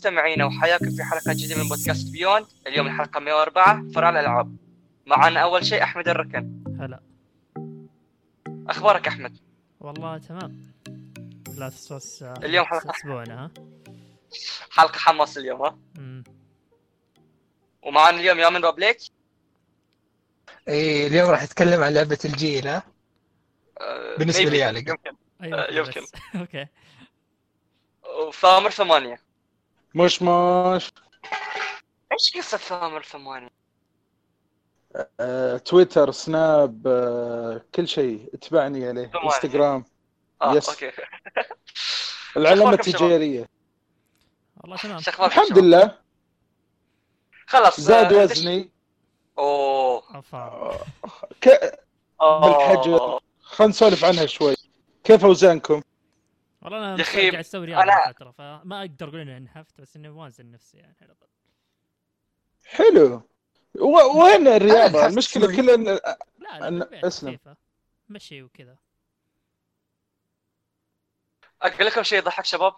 مستمعينا وحياكم في حلقة جديدة من بودكاست بيوند اليوم الحلقة 104 فرع الألعاب. معنا أول شيء أحمد الركن. هلا. أخبارك أحمد؟ والله تمام. Last of Us اليوم حلقة. اسبوعنا ها؟ حلقة حماس اليوم ها؟ مم. ومعنا اليوم يامن روبليك إيه اليوم راح أتكلم عن لعبة الجيل ها آه، بالنسبة. لي يعني. يمكن. أيوه آه، يمكن. okay. وثامر ثمانية مش مش إيش قصة ثامر ثمانية؟ آه، تويتر سناب آه، كل شيء اتبعني عليه ثمانية. انستغرام آه yes. okay العلامة أخباركم شباب؟ التجارية والله تمام شو الحمد شباب؟ لله خلاص زاد آه، وزني أوه آه، ك... آه. بالحجر. خلينا نسولف عنها شوي كيف أوزانكم؟ والله أنا يا أخي، قاعد أسوي رياضه أنا- فتره فما أقدر أقول إني انحفت بس إني موازن نفسي يعني على طول. حلو. و... وين الرياضة؟ أنا المشكلة شوي. كلها لا أنا- لا بالبيت اسلم. مشي وكذا. أقول لكم شيء يضحك شباب؟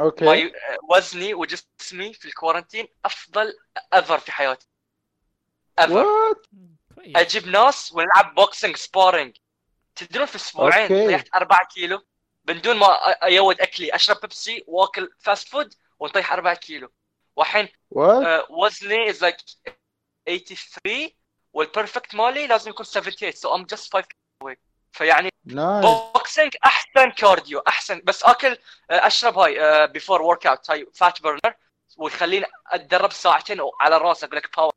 okay. وزني وجسمي في ال quarantine أفضل ever في حياتي. ever أجيب ناس ونلعب boxing sparring تدرون في أسبوعين. طيحت 4 كيلو؟ من دون ما أيود أكلي أشرب بيبسي وأكل fast food ونطيح 4 كيلو. والحين آه، وزني is like 83 وال perfect مالي لازم يكون 78 so I'm just 5 away. فيعني boxing أحسن cardio أحسن. بس أكل آه، أشرب هاي before workout هاي fat burner ويخليني أتدرب ساعتين على الراس أقول لك power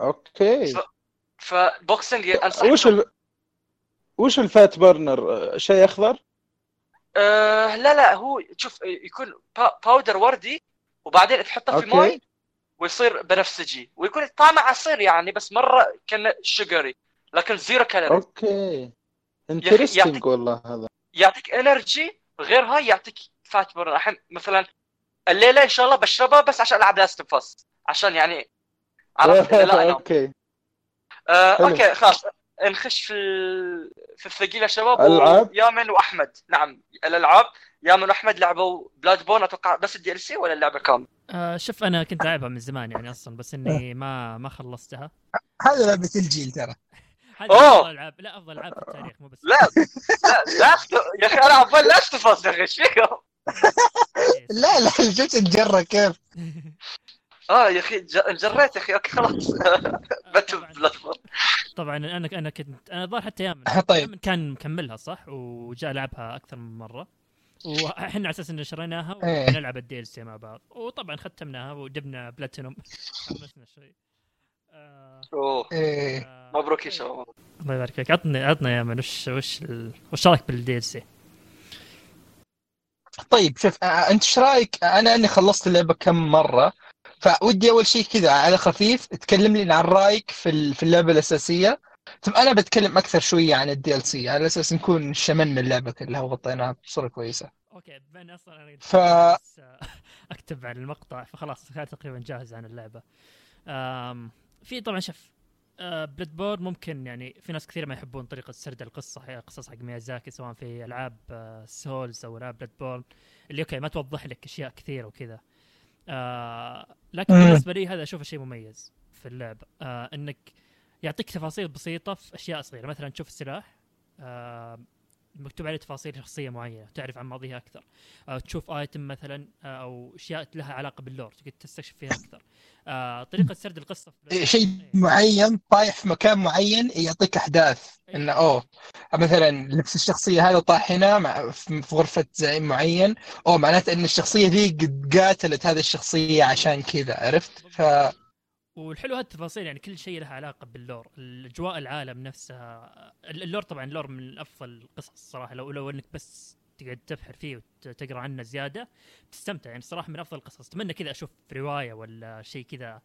أوكي فبوكسينج انصح وش ال... وش ال fat burner؟ شيء أخضر؟ آه لا لا هو شوف يكون pow- powder وردي وبعدين تحطه في. ماي ويصير بنفسجي ويكون طعمه عصير يعني بس مرة كان شجري لكن zero calorie okay. interesting والله هذا. يعطيك energy غير هاي يعطيك fat burn الحين مثلا الليلة إن شاء الله بشربها بس عشان ألعب Last of Us عشان يعني عرفت لا انام أوكي. آه. أوكي خلاص. نخش في ال... في الثقيلة شباب ألعاب؟ يامن وأحمد. نعم الألعاب. يامن وأحمد لعبوا Bloodborne أتوقع بس ال DLC ولا اللعبة كاملة؟ آه شوف أنا كنت لعبها من زمان يعني أصلا بس إني ما ما خلصتها. هذا لعبة الجيل ترى. هذه. أفضل العاب لا أفضل ألعاب في التاريخ مو بس لا لا يا أخي أنا عبال Last of Us يا أخي إيش فيكم؟ لا لا شفت الجرة كيف؟ آه يا أخي ج- انجريت يا أخي okay خلاص. بتب Bloodborne طبعا أنا أنا كنت أنا الظاهر حتى يامن طيب. يامن كان مكملها صح؟ وجاء لعبها أكثر من مرة. وإحنا على أساس ان شريناها إيه. ونلعب ال DLC مع بعض. وطبعا ختمناها وجبنا بلاتينوم. حمسنا شوي. آه أوه. إيه. آه، مبروك يا طيب. شباب الله. يبارك فيك. عطني عطنا يا من وش وش ال... وش رأيك بال DLC؟ طيب شوف آه، أنت إيش رأيك؟ أنا اني خلصت اللعبة كم مرة؟ فودي أول شيء كذا على خفيف تكلم لي عن رأيك في في اللعبة الأساسية ثم أنا بتكلم أكثر شوية عن ال DLC على أساس نكون شملنا اللعبة كلها وغطيناها بصورة كويسة okay بما اني أصلا أنا ف- آه، أكتب عن المقطع فخلاص تقريبا جاهز عن اللعبة. آم، في طبعا شوف Bloodborne ممكن يعني في ناس كثير ما يحبون طريقة سرد القصة قصص حق ميازاكي سواء في ألعاب Souls أو ألعاب Bloodborne اللي okay ما توضح لك أشياء كثيرة وكذا. آه لكن. بالنسبة لي هذا أشوفه شيء مميز في اللعبه آه إنك يعطيك تفاصيل بسيطة في أشياء صغيرة. مثلا تشوف السلاح آه مكتوب عليه تفاصيل شخصية معينة تعرف عن ماضيها أكثر. أو تشوف item مثلا آه، أو أشياء لها علاقة بال lore تقدر تستكشف فيها أكثر. آه طريقة سرد القصة في إيه، شيء إيه. معين طايح في مكان معين يعطيك أحداث. إنه أوه مثلا لبس الشخصية هذا طاح هنا مع في غرفة زعيم معين. أوه معناته إن الشخصية ذي قد قاتلت هذه الشخصية عشان كذا عرفت؟ ف والحلو هالتفاصيل يعني كل شيء له علاقة بال lore. الأجواء العالم نفسها ال lore طبعا ال lore من أفضل القصص الصراحة. لو لو إنك بس تقعد تبحر فيه وتقرأ عنه زيادة تستمتع يعني الصراحه من أفضل القصص أتمنى كذا أشوف رواية ولا شيء كذا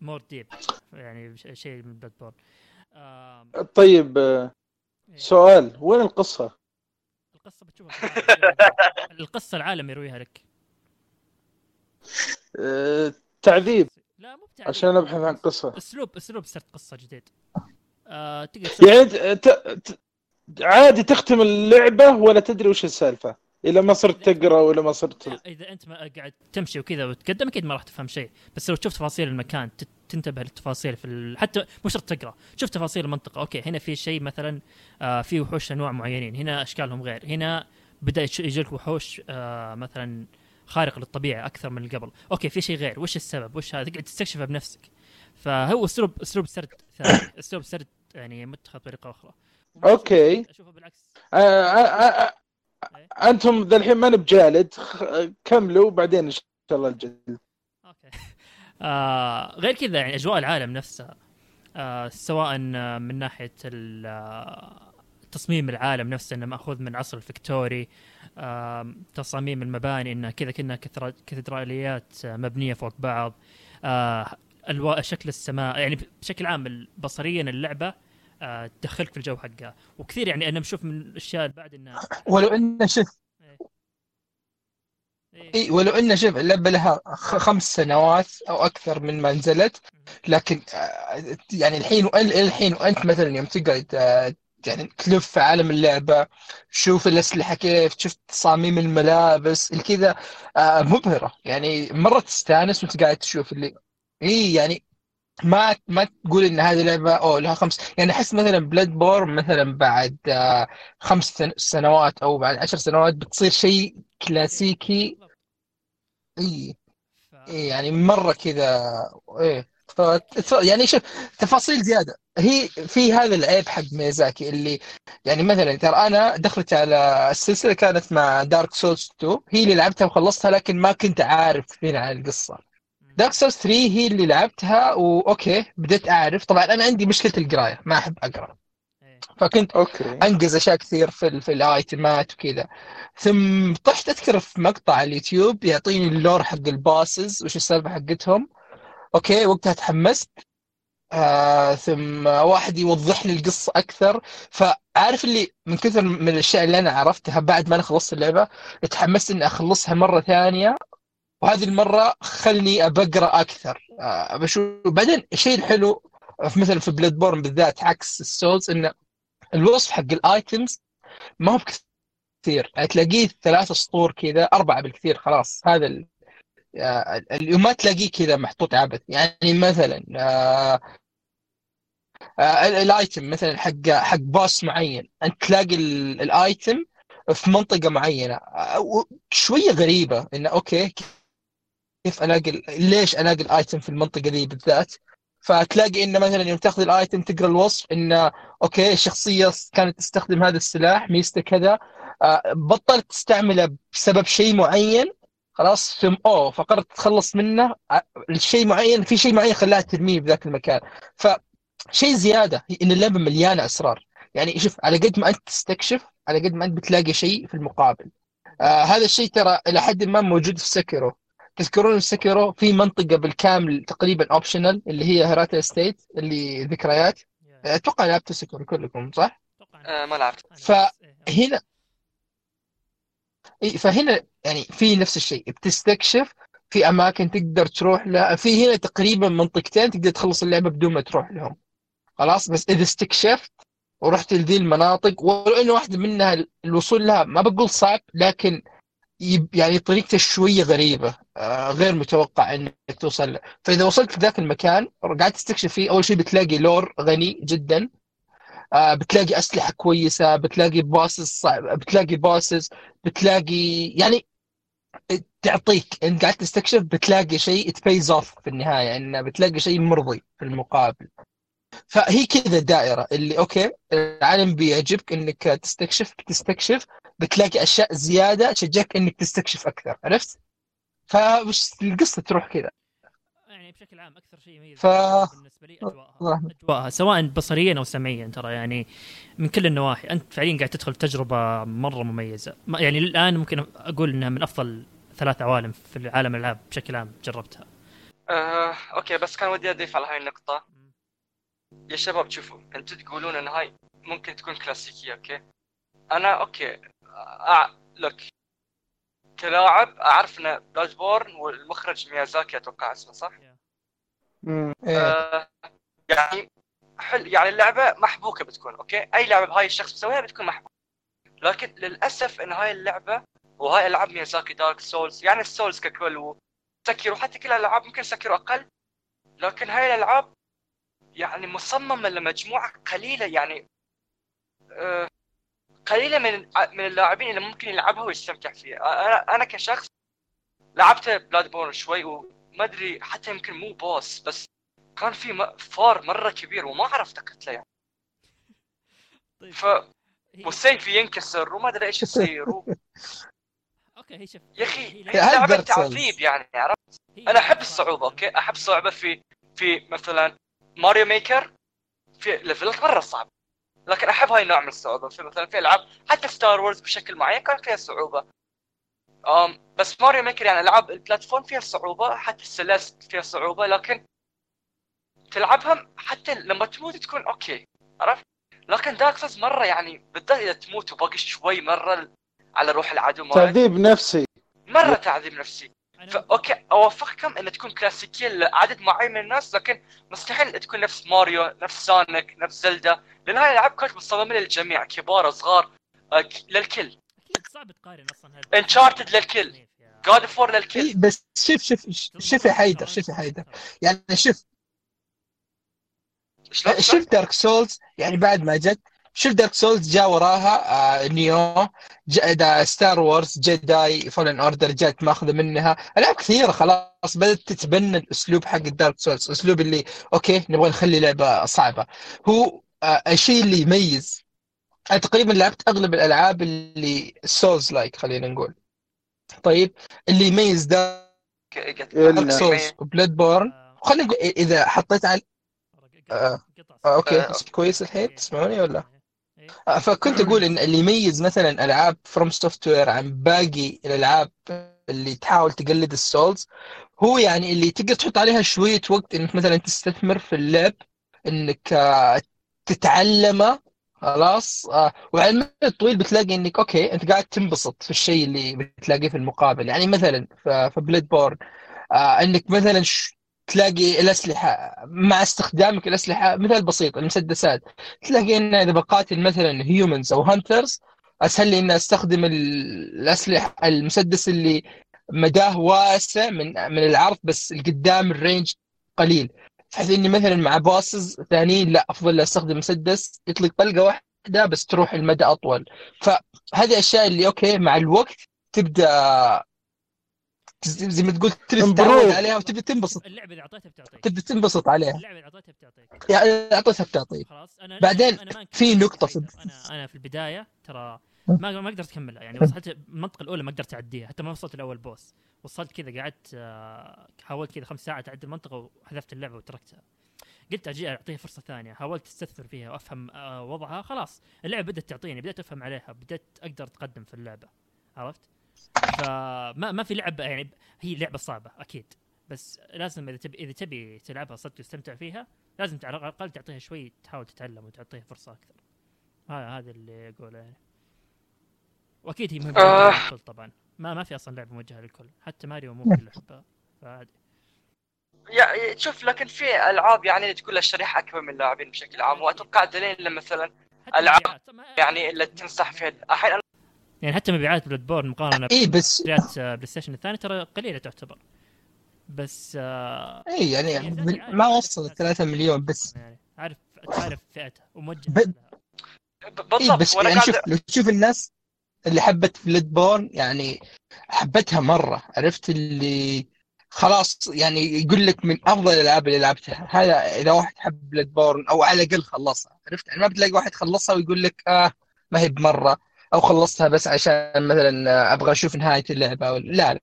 more deep يعني شيء من Bloodborne طيب آه، إيه. سؤال وين القصة؟ القصة بتشوفها. القصة العالم يرويها لك آه، تعذيب لا مو بتعذيب. عشان أبحث عن قصة أسلوب أسلوب سرد قصة جديد آه تقدر يعني ت- ت- عادي تختم اللعبة ولا تدري وش السالفة؟ اذا ما صرت تقرأ ولا ما صرت لا، إذا أنت ما قاعد تمشي وكذا وتقدم أكيد ما راح تفهم شيء بس لو تشوف تفاصيل المكان تنتبه للتفاصيل في ال... حتى مو شرط تقرأ شوف تفاصيل المنطقة okay هنا في شيء مثلا آه في وحوش انواع معينين هنا أشكالهم غير هنا بدأ يجيك وحوش آه مثلا خارق للطبيعة أكثر من قبل okay في شيء غير وش السبب؟ وش هذا؟ تقعد تستكشفه بنفسك. فهو اسلوب أسلوب سرد ثاني أسلوب سرد يعني متخذ بطريقة أخرى. أوكي. أشوفه بالعكس آه آه آه أنتم ذا الحين ما نبجالد خ- كملوا بعدين إن شاء الله الجلد أوكي آه غير كذا يعني أجواء العالم نفسها آه سواء آه، من ناحية آه، تصميم العالم نفسه إنه مأخوذ من العصر الفكتوري آه تصاميم المباني انها كذا كاتدرائيات آه، مبنية فوق بعض آه. شكل السماء يعني بشكل عام بصريا اللعبة آه تدخلك في الجو حقها وكثير يعني أنا بشوف من الأشياء اللي بعد انها ولو انه شوف إيه. اي ولو انه شوف اللعبه لها خمس سنوات أو أكثر من ما نزلت لكن آه، يعني الحين الحين وأنت مثلا يوم تقعد آه، يعني تلف في عالم اللعبة تشوف الأسلحة كيف تشوف تصاميم الملابس الكذا آه، مبهرة يعني مرة تستانس وأنت قاعد تشوف اللي اي يعني ما ما تقول إن هذه لعبة أو لها خمس يعني أحس مثلا Bloodborne مثلا بعد آه، خمس سن- سنوات أو بعد عشر سنوات بتصير شيء كلاسيكي. إي يعني مرة كذا إيه ف... يعني شوف تفاصيل زيادة. هي في هذا العيب حق ميزاكي اللي يعني مثلا ترى أنا دخلت على السلسلة كانت مع Dark Souls 2 هي اللي لعبتها وخلصتها لكن ما كنت عارف فين عن القصة. Dark Souls 3 هي اللي لعبتها و okay بديت أعرف. طبعا أنا عندي مشكلة القراية ما أحب أقرأ. إيه. فكنت okay. انجز أشياء كثير في ال- في الآيتمات وكذا. ثم طحت أذكر في مقطع على اليوتيوب يعطيني ال lore حق ال bosses وش السالفة حقتهم. okay وقتها تحمست. آه ثم واحد يوضح لي القصة أكثر. فعارف اللي من كثر من الأشياء اللي أنا عرفتها بعد ما أنا خلصت اللعبة تحمست إني أخلصها مرة ثانية. وهذه المرة خلني أبقرأ أكثر. آه بشوف بعدين الشيء الحلو في مثلا في Bloodborne بالذات عكس ال Souls انه الوصف حق ال items ما هو بكثير. يعني تلاقيه ثلاث سطور كذا أربعة بالكثير خلاص. هذا ال... آه، اللي ما تلاقيه كذا محطوط عبث. يعني مثلا آه، ال- ال item مثلا حق حق boss معين. أنت تلاقي ال- ال item في منطقة معينة. شوية غريبة إنه okay كيف ألاقي ال- ليش ألاقي ال item في المنطقة ذي بالذات؟ فتلاقي إنه مثلا يوم تأخذ ال item تقرأ الوصف إنه okay الشخصيه كانت تستخدم هذا السلاح ميزته كذا آه، بطلت تستعمله بسبب شيء معين خلاص ثم أوه فقررت تتخلص منه آه، الشيء معين في شيء معين خلاها ترميه بذاك المكان. فشيء زيادة إن اللعبة مليانة أسرار. يعني شوف على قد ما أنت تستكشف على قد ما أنت بتلاقي شيء في المقابل. آه هذا الشيء ترى إلى حد ما موجود في Sekiro. تذكرون Sekiro في منطقة بالكامل تقريبا optional اللي هي Hirata Estate اللي ذكريات. يا- أتوقع لعبتوا سكيرو كلكم صح؟ آه، ما لعبت. أنا ف- بس- إيه، هنا فهنا يعني في نفس الشيء بتستكشف في أماكن تقدر تروح لها. في هنا تقريبا منطقتين تقدر تخلص اللعبة بدون ما تروح لهم. خلاص؟ بس إذا استكشفت ورحت لذي المناطق ولو انه واحدة منها الوصول لها ما بقول صعب لكن يب- يعني طريقته شوية غريبة. غير متوقع إنك توصل فإذا وصلت لذاك المكان قاعد تستكشف فيه أول شيء بتلاقي lore غني جدا آه، بتلاقي أسلحة كويسة بتلاقي bosses صعب بتلاقي bosses بتلاقي يعني تعطيك إنت قاعد تستكشف بتلاقي شيء it pays off في النهاية إنه بتلاقي شيء مرضي في المقابل فهي كذا الدائره اللي okay العالم بيعجبك إنك تستكشف تستكشف بتلاقي أشياء زيادة تشجعك إنك تستكشف أكثر عرفت؟ فبس القصة تروح كذا. يعني بشكل عام أكثر شيء يميز ف- بالنسبة لي أجواءها. أجواءها سواء بصريا أو سمعيا ترى يعني من كل النواحي. أنت فعليا قاعد تدخل تجربة مرة مميزة. يعني الآن ممكن أقول إنها من أفضل ثلاث عوالم في العالم الألعاب بشكل عام جربتها. آه، okay بس كان ودي أضيف على هاي النقطة. يا شباب شوفوا أنتم تقولون إن هاي ممكن تكون كلاسيكية okay؟ أنا okay أع... لك كلاعب أعرف إن Bloodborne والمخرج ميازاكي أتوقع اسمه صح؟ مم. إيه. آه يعني حل يعني اللعبة محبوكة بتكون okay أي لعبه بهاي الشخص مسويها بتكون محبوكة لكن للأسف إن هاي اللعبة وهاي ألعاب ميازاكي Dark Souls يعني ال Souls ككل و Sekiro حتى كل الألعاب ممكن Sekiro أقل لكن هاي الألعاب يعني مصممة لمجموعة قليلة يعني آه، قليله من من اللاعبين اللي ممكن يلعبها ويستمتع فيها. أنا أنا كشخص لعبت Bloodborne شوي وما أدري حتى يمكن مو boss بس كان في فار مرة كبير وما عرفت أقتله يعني. طيب. ف والسيف ينكسر وما أدري إيش يصير و... okay هي شوف يا أخي لعبه تعذيب يعني عرفت؟ أنا أحب الصعوبة okay؟ أحب الصعوبة في في مثلا Mario Maker في ليفلات مرة صعبه لكن أحب هاي النوع من الصعوبة. في مثلا في ألعاب حتى Star Wars بشكل معين كان فيها صعوبة. أم بس Mario Maker يعني ألعاب ال platform فيها صعوبة حتى ال Celeste فيها صعوبة لكن تلعبها حتى لما تموت تكون okay. عرفت؟ لكن Dark Souls مرة يعني بالذات إذا تموت وباقي شوي مرة على روح العدو مالك. تعذيب نفسي. مرة تعذيب نفسي. okay أوافقكم إن تكون كلاسيكيه لعدد معين من الناس لكن مستحيل تكون نفس ماريو نفس Sonic نفس Zelda لأن هاي الألعاب كانت مصممة للجميع كبار صغار آه، للكل. أكيد صعب تقارن أصلا Uncharted للكل. God of War للكل. إيه، بس شوف شوف شوف يا حيدر شوف يا حيدر. يعني شوف. شوف Dark Souls يعني بعد ما جت شوف Dark Souls جاء وراها آه Nioh جاء Star Wars Jedi Fallen Order جات ماخذة منها العاب كثيرة خلاص بدأت تتبنى الأسلوب حق ال Dark Souls الاسلوب اللي okay نبغى نخلي لعبة صعبة هو آه الشيء اللي يميز أنا تقريبا لعبت أغلب الألعاب اللي Souls-like خلينا نقول طيب اللي يميز Dark Souls و Bloodborne خلينا نقول إذا حطيت على آه. آه. okay آه. كويس الحين تسمعوني ولا؟ آه فكنت أقول إن اللي يميز مثلا ألعاب FromSoftware عن باقي الألعاب اللي تحاول تقلد ال Souls هو يعني اللي تقدر تحط عليها شوية وقت إنك مثلا تستثمر في اللعب إنك آه تتعلمه خلاص آه وعلى المدى الطويل بتلاقي إنك okay أنت قاعد تنبسط في الشيء اللي بتلاقيه في المقابل. يعني مثلا في Bloodborne إنك مثلا تلاقي الأسلحة مع استخدامك الأسلحة مثال بسيط المسدسات. تلاقي إن إذا بقاتل مثلا humans أو hunters أسهل لي اني أستخدم الأسلحة المسدس اللي مداه واسع من من العرض بس القدام ال range قليل. بحيث إني مثلا مع bosses ثانيين لا أفضل أستخدم مسدس يطلق طلقه واحدة بس تروح المدى أطول. فهذه الاشياء اللي okay مع الوقت تبدأ زي ما تقول تبي تتعود عليها وتبي تنبسط. اللعبة اللي أعطيتها بتعطيك. تبي تنبسط عليها. اللعبة اللي أعطيتها بتعطيك. يعني أعطيتها بتعطيك. خلاص أنا بعدين أنا في نقطة في أنا أنا في البداية ترى ما ما قدرت أكملها. يعني وصلت المنطقة الأولى ما قدرت أعديها. حتى ما وصلت الأول بوس وصلت كذا قعدت آه، حاولت كذا خمس ساعات اعدي المنطقة وحذفت اللعبة وتركتها. قلت أجي أعطيها فرصة ثانية. حاولت أستثمر فيها وأفهم آه، وضعها. خلاص اللعبة بدأت تعطيني بدأت أفهم عليها بدأت أقدر أتقدم في اللعبة. عرفت؟ فما ما في لعبة يعني هي لعبة صعبة أكيد. بس لازم إذا تبي إذا تبي تلعبها صدق تستمتع فيها لازم على الأقل تعطيها شوي تحاول تتعلم وتعطيها فرصة أكثر. هذا هذا اللي أقوله يعني. وأكيد هي موجهه آه. للكل طبعا. ما ما في أصلا لعبة موجهة للكل. حتى ماريو مو كل يحبها فعادي. يعني شوف لكن في ألعاب يعني تقول الشريحة أكبر من اللاعبين بشكل عام وأتوقع دليل مثلا ألعاب يعني اللي تنصح فيها. الحين يعني حتى مبيعات Bloodborne مقارنة اي بس مبيعات PlayStation الثاني ترى قليلة تعتبر. بس آه اي يعني, يعني ما وصلت 3 مليون بس يعني عارف تعرف فئتها وموجهه ب... بالضبط إيه بس يعني شوف لو تشوف الناس اللي حبت Bloodborne يعني حبتها مرة عرفت اللي خلاص يعني يقول لك من أفضل الألعاب اللي لعبتها. هذا إذا واحد حب Bloodborne أو على الأقل خلصها عرفت؟ يعني ما بتلاقي واحد خلصها ويقول لك آه ما هي بمرة. أو خلصتها بس عشان مثلا أبغى أشوف نهاية اللعبة لا لا.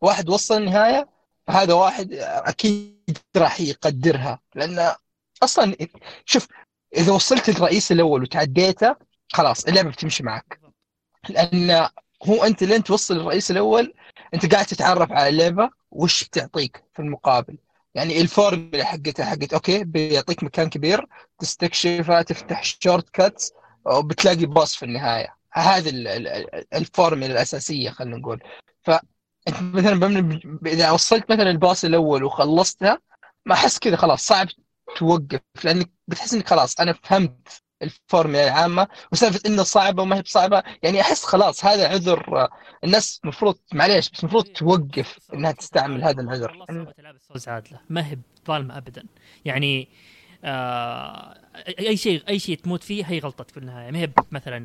واحد وصل النهاية هذا واحد أكيد راح يقدرها. لأن أصلا شوف إذا وصلت الرئيس الأول وتعديته خلاص اللعبة بتمشي معك. لأن هو أنت لين توصل الرئيس الأول أنت قاعد تتعرف على اللعبة وش بتعطيك في المقابل. يعني الفورمولا حقتها حقت okay بيعطيك مكان كبير تستكشفه تفتح shortcuts وبتلاقي boss في النهاية. هذه الفورمولا الأساسية خلينا نقول. فأنت مثلا إذا وصلت مثلا ال boss الأول وخلصتها ما أحس كذا خلاص صعب توقف لأنك بتحس إنك خلاص أنا فهمت الفورمولا العامة وسالفة انه صعبة وما هي بصعبة. يعني أحس خلاص هذا عذر الناس المفروض معليش بس المفروض توقف إنها تستعمل هذا العذر. والله العاب ال Souls عادلة. ما هي ظالمه ابدا. يعني آه أي شيء أي شيء تموت فيه هي غلطتك في النهاية. ما هي مثلا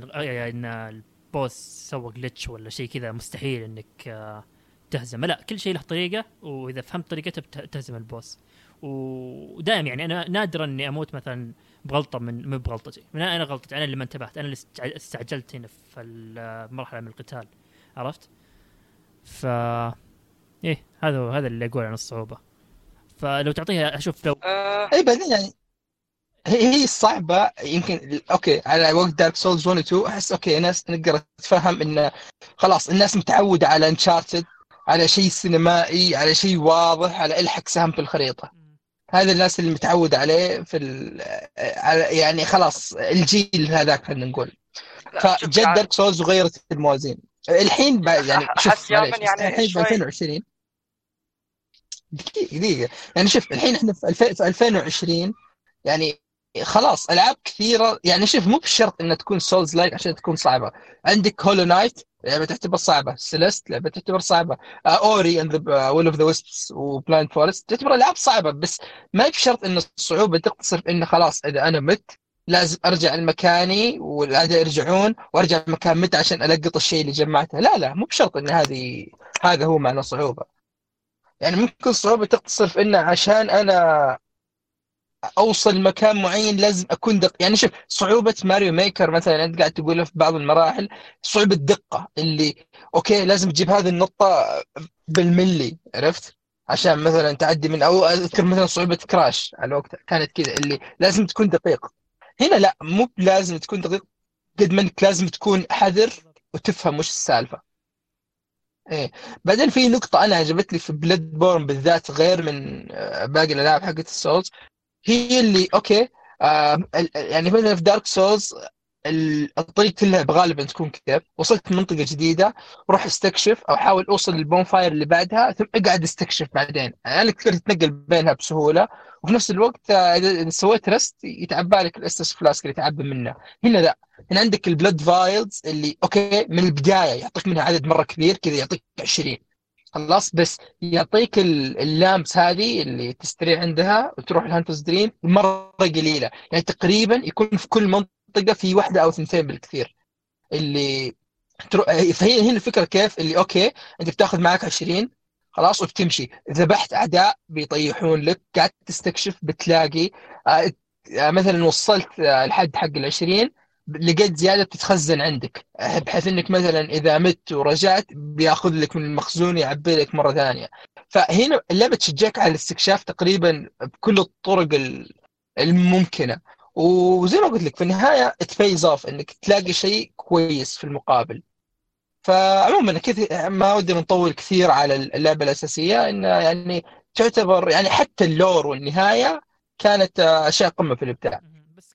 إن البوس سوى جلتش ولا شيء كذا مستحيل إنك آه تهزمه لا كل شيء له طريقة وإذا فهمت طريقته بتهزم البوس. ودائما يعني أنا نادرا إني أموت مثلا بغلطة من مو بغلطتي. من أنا غلطتي أنا اللي ما انتبهت. أنا اللي استعجلت هنا في المرحلة من القتال. عرفت؟ ف إيه هذا هذا اللي أقول عن الصعوبة. فلو تعطيها أشوف لو آه. اي بعدين يعني هي هي صعبة. يمكن okay على وقت دارك سولز 1 و 2 أحس okay ناس نقدر تفهم انه خلاص الناس متعودة على أنشارتد على شيء سينمائي على شيء واضح على ألحق سهم في الخريطة. هذا الناس اللي متعود عليه في يعني خلاص الجيل هذاك خلينا نقول. فجد. دارك سولز وغيرت الموازين. الحين يعني شوف يعني الحين في 2020 دقيقة دقيقة. يعني شوف الحين إحنا في 2020 يعني خلاص ألعاب كثيرة. يعني شوف مو بشرط إنها تكون souls-like عشان تكون صعبة. عندك هولو نايت لعبة تعتبر صعبة. سيليست لعبة تعتبر صعبة. Ori and the Will of the Wisps و Blind Forest تعتبر ألعاب صعبة. بس ما بشرط إن الصعوبة تقتصر في انه خلاص إذا أنا مت لازم أرجع لمكاني والاعداء يرجعون وأرجع مكان مت عشان ألقط الشيء اللي جمعته. لا لا مو بشرط إن هذه هذا هو معنى الصعوبة. يعني ممكن الصعوبة تقتصر في انه عشان أنا أوصل مكان معين لازم أكون دق يعني شوف صعوبة ماريو ميكر مثلا أنت قاعد تقولها في بعض المراحل صعوبة دقه اللي okay لازم تجيب هذه النقطة بالملي عرفت؟ عشان مثلا تعدي من أو أذكر مثلا صعوبة كراش على وقت كانت كذا اللي لازم تكون دقيق. هنا لا مو لازم تكون دقيق قد ما إنك لازم تكون حذر وتفهم وش السالفة. إيه. بعدين في نقطة أنا عجبتني في بلودبورن بالذات غير من آه، باقي الألعاب حقت السولز هي اللي okay آه يعني مثلا في دارك سولز الطريق كلها غالبا تكون كذا. وصلت منطقه جديدة روح استكشف أو حاول أوصل لل bonfire اللي بعدها ثم أقعد استكشف بعدين. يعني تقدر تتنقل بينها بسهولة. وفي نفس الوقت آه، إذا سويت rest يتعبى لك ال Estus Flask اللي تعبى منه. هنا لا. هنا عندك ال blood vials اللي okay من البداية يعطيك منها عدد مرة كبير كذا يعطيك 20 خلاص بس يعطيك اللامس هذه اللي تستري عندها وتروح ال Hunter's Dream مرة قليلة. يعني تقريبا يكون في كل منطقة في واحدة أو اثنتين بالكثير. اللي فهي هنا الفكرة كيف؟ اللي okay أنت بتاخذ معك 20 خلاص وبتمشي. ذبحت أعداء بيطيحون لك قاعد تستكشف بتلاقي آه مثلا وصلت آه الحد حق ال 20 لقيت زيادة بتتخزن عندك بحيث إنك مثلا إذا مت ورجعت بيأخذ لك من المخزون يعبي لك مرة ثانية. فهنا اللعبة تشجعك على الاستكشاف تقريبا بكل الطرق الممكنة. وزي ما قلت لك في النهاية تفيز اوف إنك تلاقي شيء كويس في المقابل. فعموما ما ودي نطول كثير على اللعبة الأساسية انها يعني تعتبر يعني حتى ال lore والنهاية كانت أشياء قمة في الإبداع.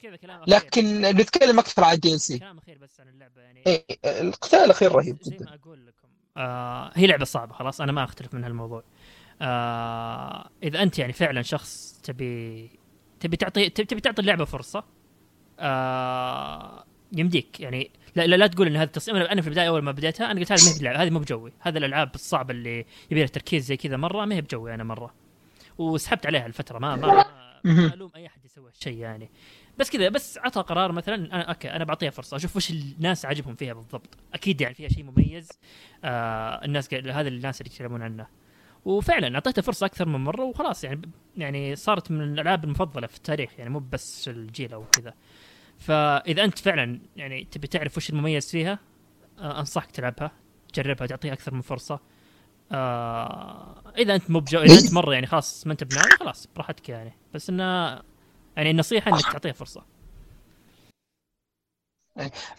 كذا كلام أخير. لكن نتكلم أكثر عن ال DLC كلام أخير بس عن اللعبة يعني. إيه القتال الأخير رهيب جدا. زي ما أقول لكم آه هي لعبة صعبة خلاص أنا ما أختلف من هالموضوع. آه إذا أنت يعني فعلا شخص تبي تبي تعطي تبي تعطي اللعبة فرصة آه يمديك يعني. لا لا, لا تقول إن هذا التصميم أنا في البداية أول ما بديتها أنا قلت هذه ما هي بلعبة هذه مو بجوي هذه الألعاب الصعبة اللي يبي لها تركيز زي كذا مرة ما هي بجوي أنا مرة. وسحبت عليها الفترة ما ما, ما ألوم أي أحد يسوي هالشيء يعني. بس كذا بس عطى قرار مثلا أنا أوكي أنا بعطيها فرصة أشوف وش الناس عاجبهم فيها بالضبط. أكيد يعني فيها شيء مميز آه الناس هذا الناس اللي يتكلمون عنه. وفعلا اعطيتها فرصة أكثر من مرة وخلاص يعني يعني صارت من الألعاب المفضلة في التاريخ يعني مو بس الجيل أو كذا. فإذا أنت فعلا يعني تبي تعرف وش المميز فيها آه أنصحك تلعبها تجربها تعطيها أكثر من فرصة. آه إذا أنت مو بجو إذا أنت مرة يعني خلاص ما أنت بناوي خلاص براحتك يعني. بس إنه يعني النصيحة إنك تعطيها فرصة.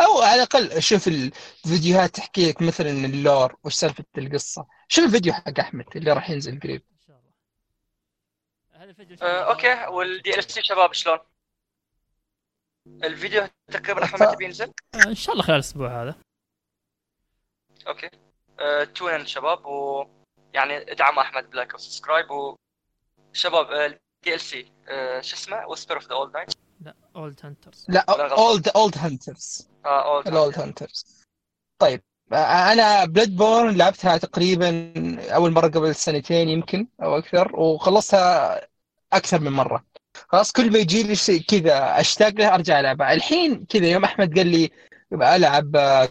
أو على الأقل شوف الفيديوهات تحكي لك مثلا ال lore وش سالفة القصة. شوف الفيديو حق أحمد اللي راح ينزل قريب. إن شاء الله. هذا الفيديو آه، okay. وال DLC شباب شلون؟ الفيديو تقريبا أحمد متى بينزل؟ آه، إن شاء الله خلال الأسبوع هذا. okay. أه تونا شباب و يعني ادعموا أحمد ب like و subscribe وشباب DLC شو اسمه؟ Whisper of the old night لا Old Hunters لا. old Old Hunters آه old ال Old Hunters طيب آه، أنا بلودبورن لعبتها تقريبا أول مرة قبل سنتين يمكن أو أكثر وخلصتها أكثر من مرة. خلاص كل ما يجي لي شيء كذا أشتاق له أرجع ألعبها. الحين كذا يوم أحمد قال لي ألعب آه،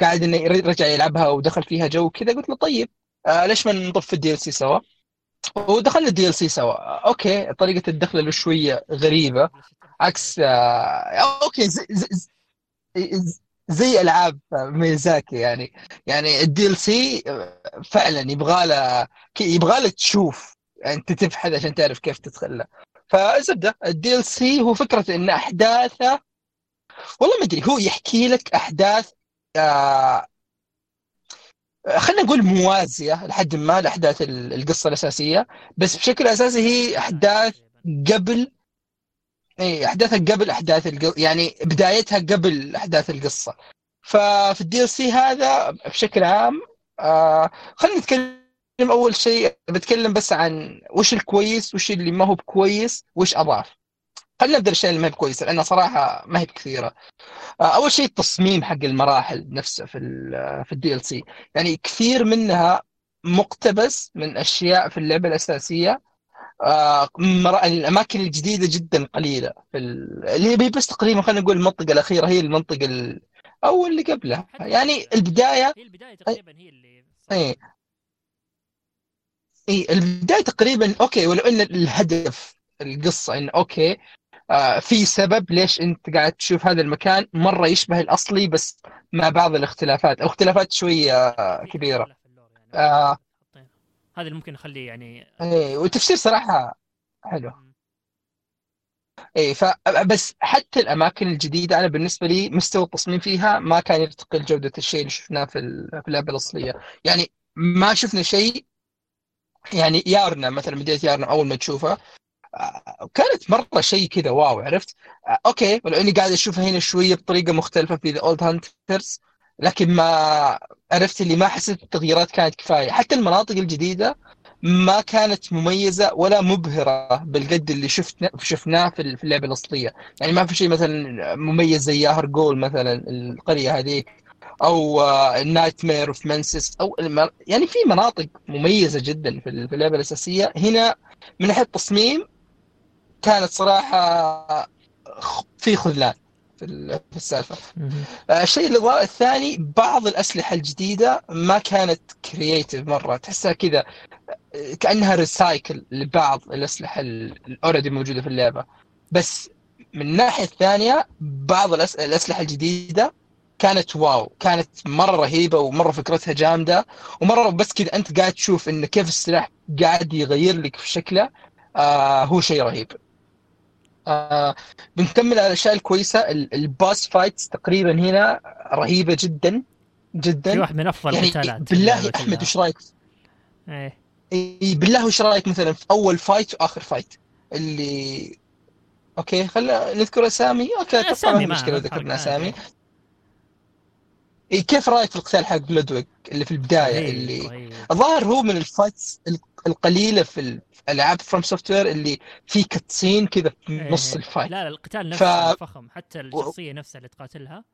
قاعد إنه رجع يلعبها ودخل فيها جو كذا قلت له طيب آه، ليش ما نطف ال DLC سوا؟ ودخلنا ال DLC سوا. okay طريقة الدخل له شوية غريبة. عكس آه، okay زي, زي, زي, زي ألعاب ميازاكي يعني. يعني ال DLC فعلا يبغى له يبغى لك تشوف يعني انت تبحث عشان تعرف كيف تدخل له. فزبدة ال DLC هو فكرة إن أحداثه والله ما أدري هو يحكي لك أحداث آه خلينا نقول موازية لحد ما لأحداث ال- القصة الأساسية. بس بشكل أساسي هي أحداث قبل اي أحداثها قبل أحداث القصة يعني بدايتها قبل أحداث القصة. ففي ال DLC هذا بشكل عام آه خلينا نتكلم أول شيء بتكلم بس عن وش الكويس وش اللي ما هو بكويس وش أضاف. خلينا نبدا الاشياء اللي ما هي بكويسة لأنها صراحة ما هي بكثيرة. آه أول شيء التصميم حق المراحل نفسها في ال في ال DLC يعني كثير منها مقتبس من أشياء في اللعبة الأساسية. آه، مر- الأماكن الجديدة جدا قليلة في ال... اللي هي بس تقريبا خلينا نقول المنطقة الأخيرة هي المنطقة ال... أو اللي قبلها. يعني البداية هي البداية تقريبا هي اللي اي اي البداية تقريبا okay ولو إن الهدف القصة انه okay آه في سبب ليش انت قاعد تشوف هذا المكان مرة يشبه الأصلي بس مع بعض الاختلافات أو اختلافات شوية في ال lore يعني. آه. هذا اللي ممكن نخليه يعني اي والتفسير صراحة حلو إيه فبس حتى الأماكن الجديدة أنا بالنسبة لي مستوى التصميم فيها ما كان يرتقي لجودة الشيء اللي شفناه في في اللعبة الأصلية يعني ما شفنا شيء يعني يارنا مثلا مدينة يارنام أول ما تشوفها آه، كانت مرة شيء كذا wow عرفت؟ okay ولو اني قاعد أشوفها هنا شوية بطريقة مختلفة في The Old Hunters لكن ما عرفت؟ اللي ما حسيت التغييرات كانت كفاية. حتى المناطق الجديدة ما كانت مميزة ولا مبهرة بالقد اللي شفنا شفناه في اللعبة الأصلية. يعني ما في شيء مثلا مميز زي ياهارغول مثلا القرية هذيك أو ال Nightmare of Mensis أو يعني في مناطق مميزة جدا في اللعبة الأساسية. هنا من ناحيه التصميم كانت صراحة في خذلان في ال- في السالفة. آه، الشيء الثاني بعض الأسلحة الجديدة ما كانت creative مرة. تحسها كذا آه، كأنها recycle لبعض الأسلحة ال already موجودة في اللعبة. بس من الناحية الثانية بعض. الأسلحة الجديدة كانت wow. كانت مرة رهيبة ومرة فكرتها جامدة. ومرة بس كذا أنت قاعد تشوف إن كيف السلاح قاعد يغير لك في شكله. آه هو شيء رهيب. آه بنكمل على الأشياء الكويسة. ال- ال boss fights تقريبا هنا رهيبة جدا في جدا واحد من أفضل يعني القتالات في بالله أحمد. وش رأيك؟ إيه. بالله وش رأيك مثلا في أول fight وآخر fight؟ اللي okay خلينا نذكر أسامي. okay أتوقع ما في مشكلة ذكرنا أسامي. عادي. إي كيف رأيك في القتال حق بلودويج اللي في البداية رهيب، اللي رهيب. الظاهر هو من ال fights ال- القليلة في ال- في ألعاب FromSoftware اللي في cutscene كذا في إيه. نص ال fight لا لا القتال نفسه فخم. حتى الشخصية نفسها اللي تقاتلها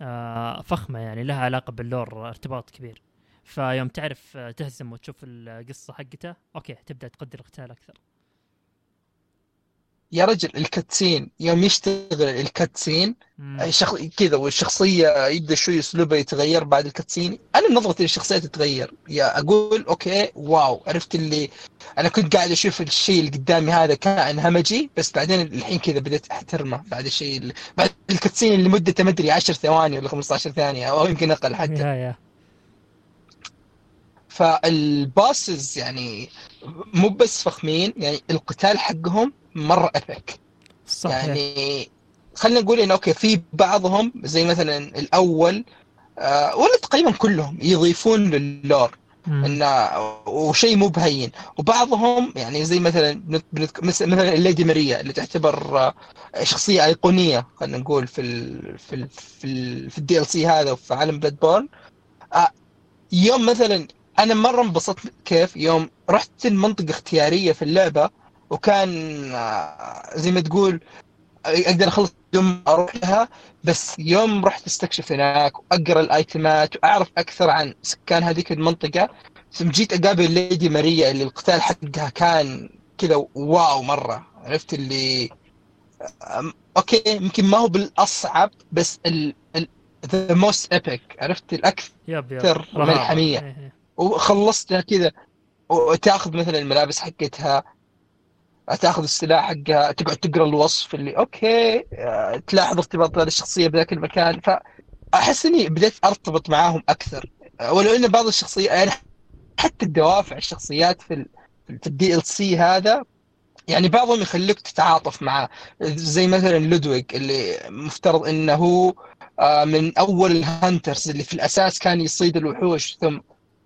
آه فخمة يعني لها علاقة بال lore ارتباط كبير. فيوم تعرف آه، تهزم وتشوف القصة حقته okay تبدأ تقدر القتال أكثر. يا رجل ال cutscene يوم يشتغل ال cutscene. شخ... كذا والشخصية يبدأ شوي اسلوبها يتغير بعد ال cutscene. أنا نظرتي للشخصية تتغير. يا أقول okay wow. عرفت اللي أنا كنت قاعد أشوف الشيء اللي قدامي هذا كائن همجي بس بعدين الحين كذا بديت أحترمه. بعد الشيء اللي... بعد ال cutscene اللي مدته ما أدري 10 ثواني ولا 15 ثانية أو يمكن أقل حتى. فال bosses يعني مو بس فخمين يعني القتال حقهم مرة epic صحيح. يعني خلينا نقول انه okay في بعضهم زي مثلا الأول آه ولا تقريبا كلهم يضيفون لل lore. انه وشيء مو بهين. وبعضهم يعني زي مثلا مثلا ال Lady Maria اللي تعتبر آه، شخصية أيقونية خلينا نقول في ال في ال في ال في ال DLC هذا وفي عالم Bloodborne آه، يوم مثلا أنا مرة انبسطت كيف يوم رحت المنطقة اختيارية في اللعبة وكان آه، زي ما تقول أقدر أخلص يوم أروح لها بس يوم رحت استكشف هناك وأقرأ ال itemات وأعرف أكثر عن سكان هذيك المنطقة ثم جيت أقابل Lady Maria اللي القتال حقها كان كذا wow مرة. عرفت اللي okay يمكن ما هو بالأصعب بس ال the most epic عرفت الأكثر yep yep. أكثر وخلصتها كذا. وتاخذ مثلا الملابس حقتها تاخذ السلاح حقها تقعد تقرأ الوصف اللي okay تلاحظ ارتباط الشخصية بذاك المكان. فاحس إني بديت أرتبط معاهم أكثر. ولو إن بعض الشخصيات يعني حتى الدوافع الشخصيات في في ال DLC هذا يعني بعضهم يخليك تتعاطف معاه زي مثلا لودويج اللي مفترض إنه آه، من أول ال hunters اللي في الأساس كان يصيد الوحوش ثم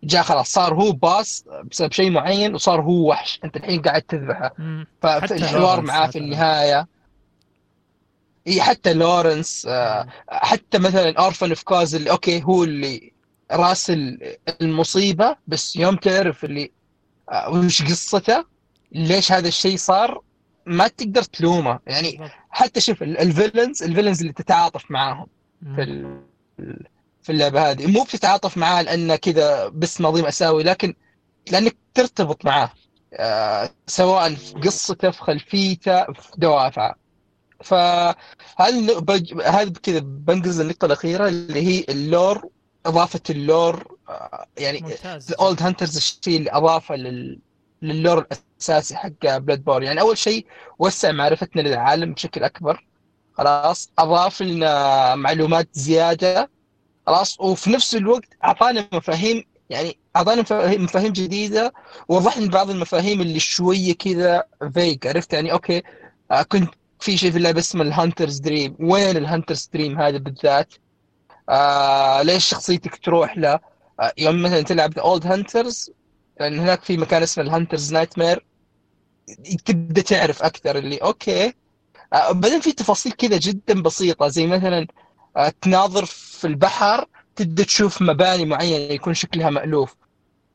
جاء خلاص صار هو boss بسبب شيء معين وصار هو وحش. أنت الحين قاعد تذبحه. فالحوار معاه في. النهاية. إي حتى لورنس آه، حتى مثلا Orphan of Kos اللي okay هو اللي راس ال- المصيبة بس يوم تعرف اللي آه، وش قصته؟ ليش هذا الشيء صار؟ ما تقدر تلومه. يعني. حتى شوف ال- ال villains ال villains اللي تتعاطف معاهم. في في اللعبة هذه. مو بتتعاطف معاه لأنه كذا بس ماضي مأساوي لكن لأنك ترتبط معاه آه، سواء في قصته في خلفيته في دوافعه. فهذه بج- هذه كذا بنقز النقطة الأخيرة اللي هي ال lore إضافة ال lore آه، يعني Old Hunters الشيء اللي أضافه لل لل lore الأساسي حق Bloodborne يعني أول شيء وسع معرفتنا للعالم بشكل أكبر. خلاص أضاف لنا معلومات زيادة خلاص. وفي نفس الوقت اعطانا مفاهيم يعني اعطانا مفاهيم جديدة ووضح لنا بعض المفاهيم اللي شوية كذا فيك عرفت؟ يعني okay آه، كنت في شيء في اللعبة اسمه ال Hunter's Dream وين ال Hunter's Dream هذا بالذات؟ آه ليش شخصيتك تروح له؟ آه يوم مثلا تلعب Old Hunters لأن هناك في مكان اسمه ال Hunter's Nightmare تبدأ تعرف أكثر اللي okay. آه بعدين في تفاصيل كذا جدا بسيطة زي مثلا تناظر في البحر تبدأ تشوف مباني معينة يكون شكلها مألوف.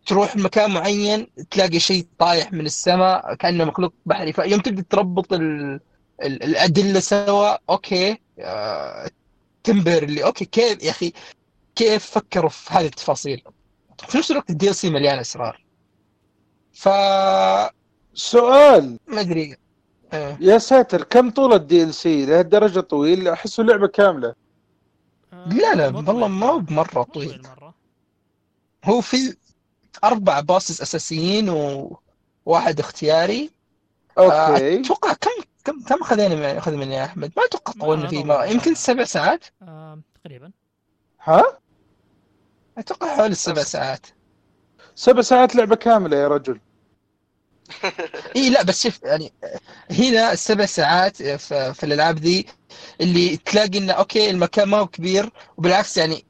تروح مكان معين تلاقي شيء طايح من السماء كأنه مخلوق بحري. فيوم تبدأ تربط ال... ال- الأدلة سوا okay آه تنبهر اللي أوكي كيف يا أخي؟ كيف فكروا في هذه التفاصيل؟ في نفس الوقت ال DLC مليان أسرار. ف سؤال. ما أدري. آه. يا ساتر كم طول ال DL سي؟ لهالدرجة طويل؟ أحسه لعبة كاملة. آه، لا لا مو والله طويل ما هو. بمرة طويل. مرة هو في أربع bosses أساسيين وواحد اختياري. آه، okay. أتوقع كم كم كم خذينا اخذ مني يا أحمد؟ ما أتوقع طولنا فيه. ما يمكن سبع ساعات. آه، تقريبا. ها؟ أتوقع حوالي السبع ساعات. سبع ساعات لعبة كاملة يا رجل. إي لا بس شوف يعني هنا السبع ساعات في, في الألعاب ذي اللي تلاقي إنه okay المكان ما هو كبير وبالعكس يعني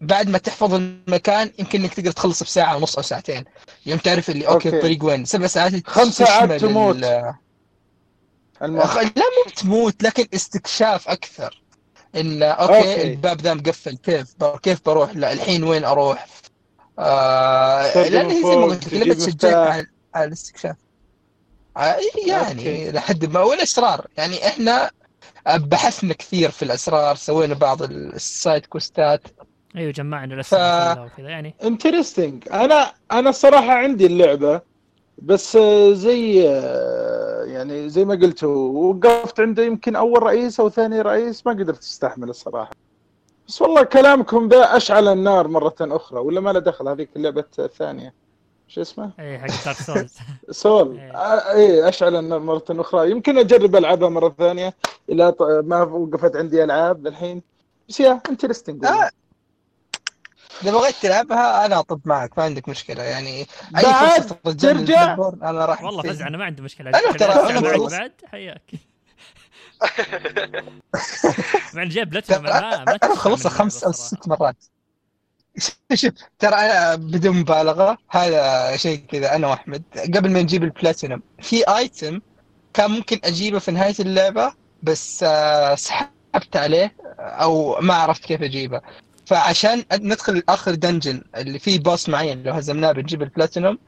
بعد ما تحفظ المكان يمكن إنك تقدر تخلص بساعة ونص أو ساعتين يوم تعرف اللي okay, okay. الطريق وين سبع ساعات خمس ساعات تموت. ال- المهم أخ- لا مو تموت لكن استكشاف أكثر إن okay, okay. الباب ذا مقفل كيف كيف بروح لا الحين وين أروح آه لأن هي زي ما قلت اللعبه تشجعك. على الاستكشاف. يعني okay. لحد ما والاسرار يعني إحنا بحثنا كثير في الاسرار سوينا بعض ال side quest ات. أيوه جمعنا الأسئلة كلها وكذا يعني. interesting أنا أنا الصراحه عندي اللعبة بس زي يعني زي ما قلت وقفت عنده يمكن أول رئيس أو ثاني رئيس ما قدرت استحمل الصراحه بس والله كلامكم ذا أشعل النار مرة أخرى ولا ما له دخل هذيك اللعبة الثانية. شو اسمه؟ اي حق Dark Souls Souls إيه. أشعل النار مرة أخرى. يمكن أجرب ألعبها مرة ثانية. اذا ط- ما وقفت عندي ألعاب للحين. بس يا interesting آه، إذا بغيت تلعبها أنا أطب معك ما عندك مشكلة. يعني أي بعد ترجع؟ أنا راح والله. فزع أنا ما عندي مشكلة. أنا ترى. بعد. حياك. مع إن جايب بلاتينوم ما أنا اللعبة خمس أو. ست مرات. شوف ترى أنا بدون مبالغة هذا شيء كذا. أنا وأحمد قبل ما نجيب البلاتينوم في item كان ممكن أجيبه في نهاية اللعبة بس آه، سحبت عليه أو ما عرفت كيف أجيبه. فعشان ندخل آخر dungeon اللي فيه boss معين لو هزمناه بنجيب البلاتينوم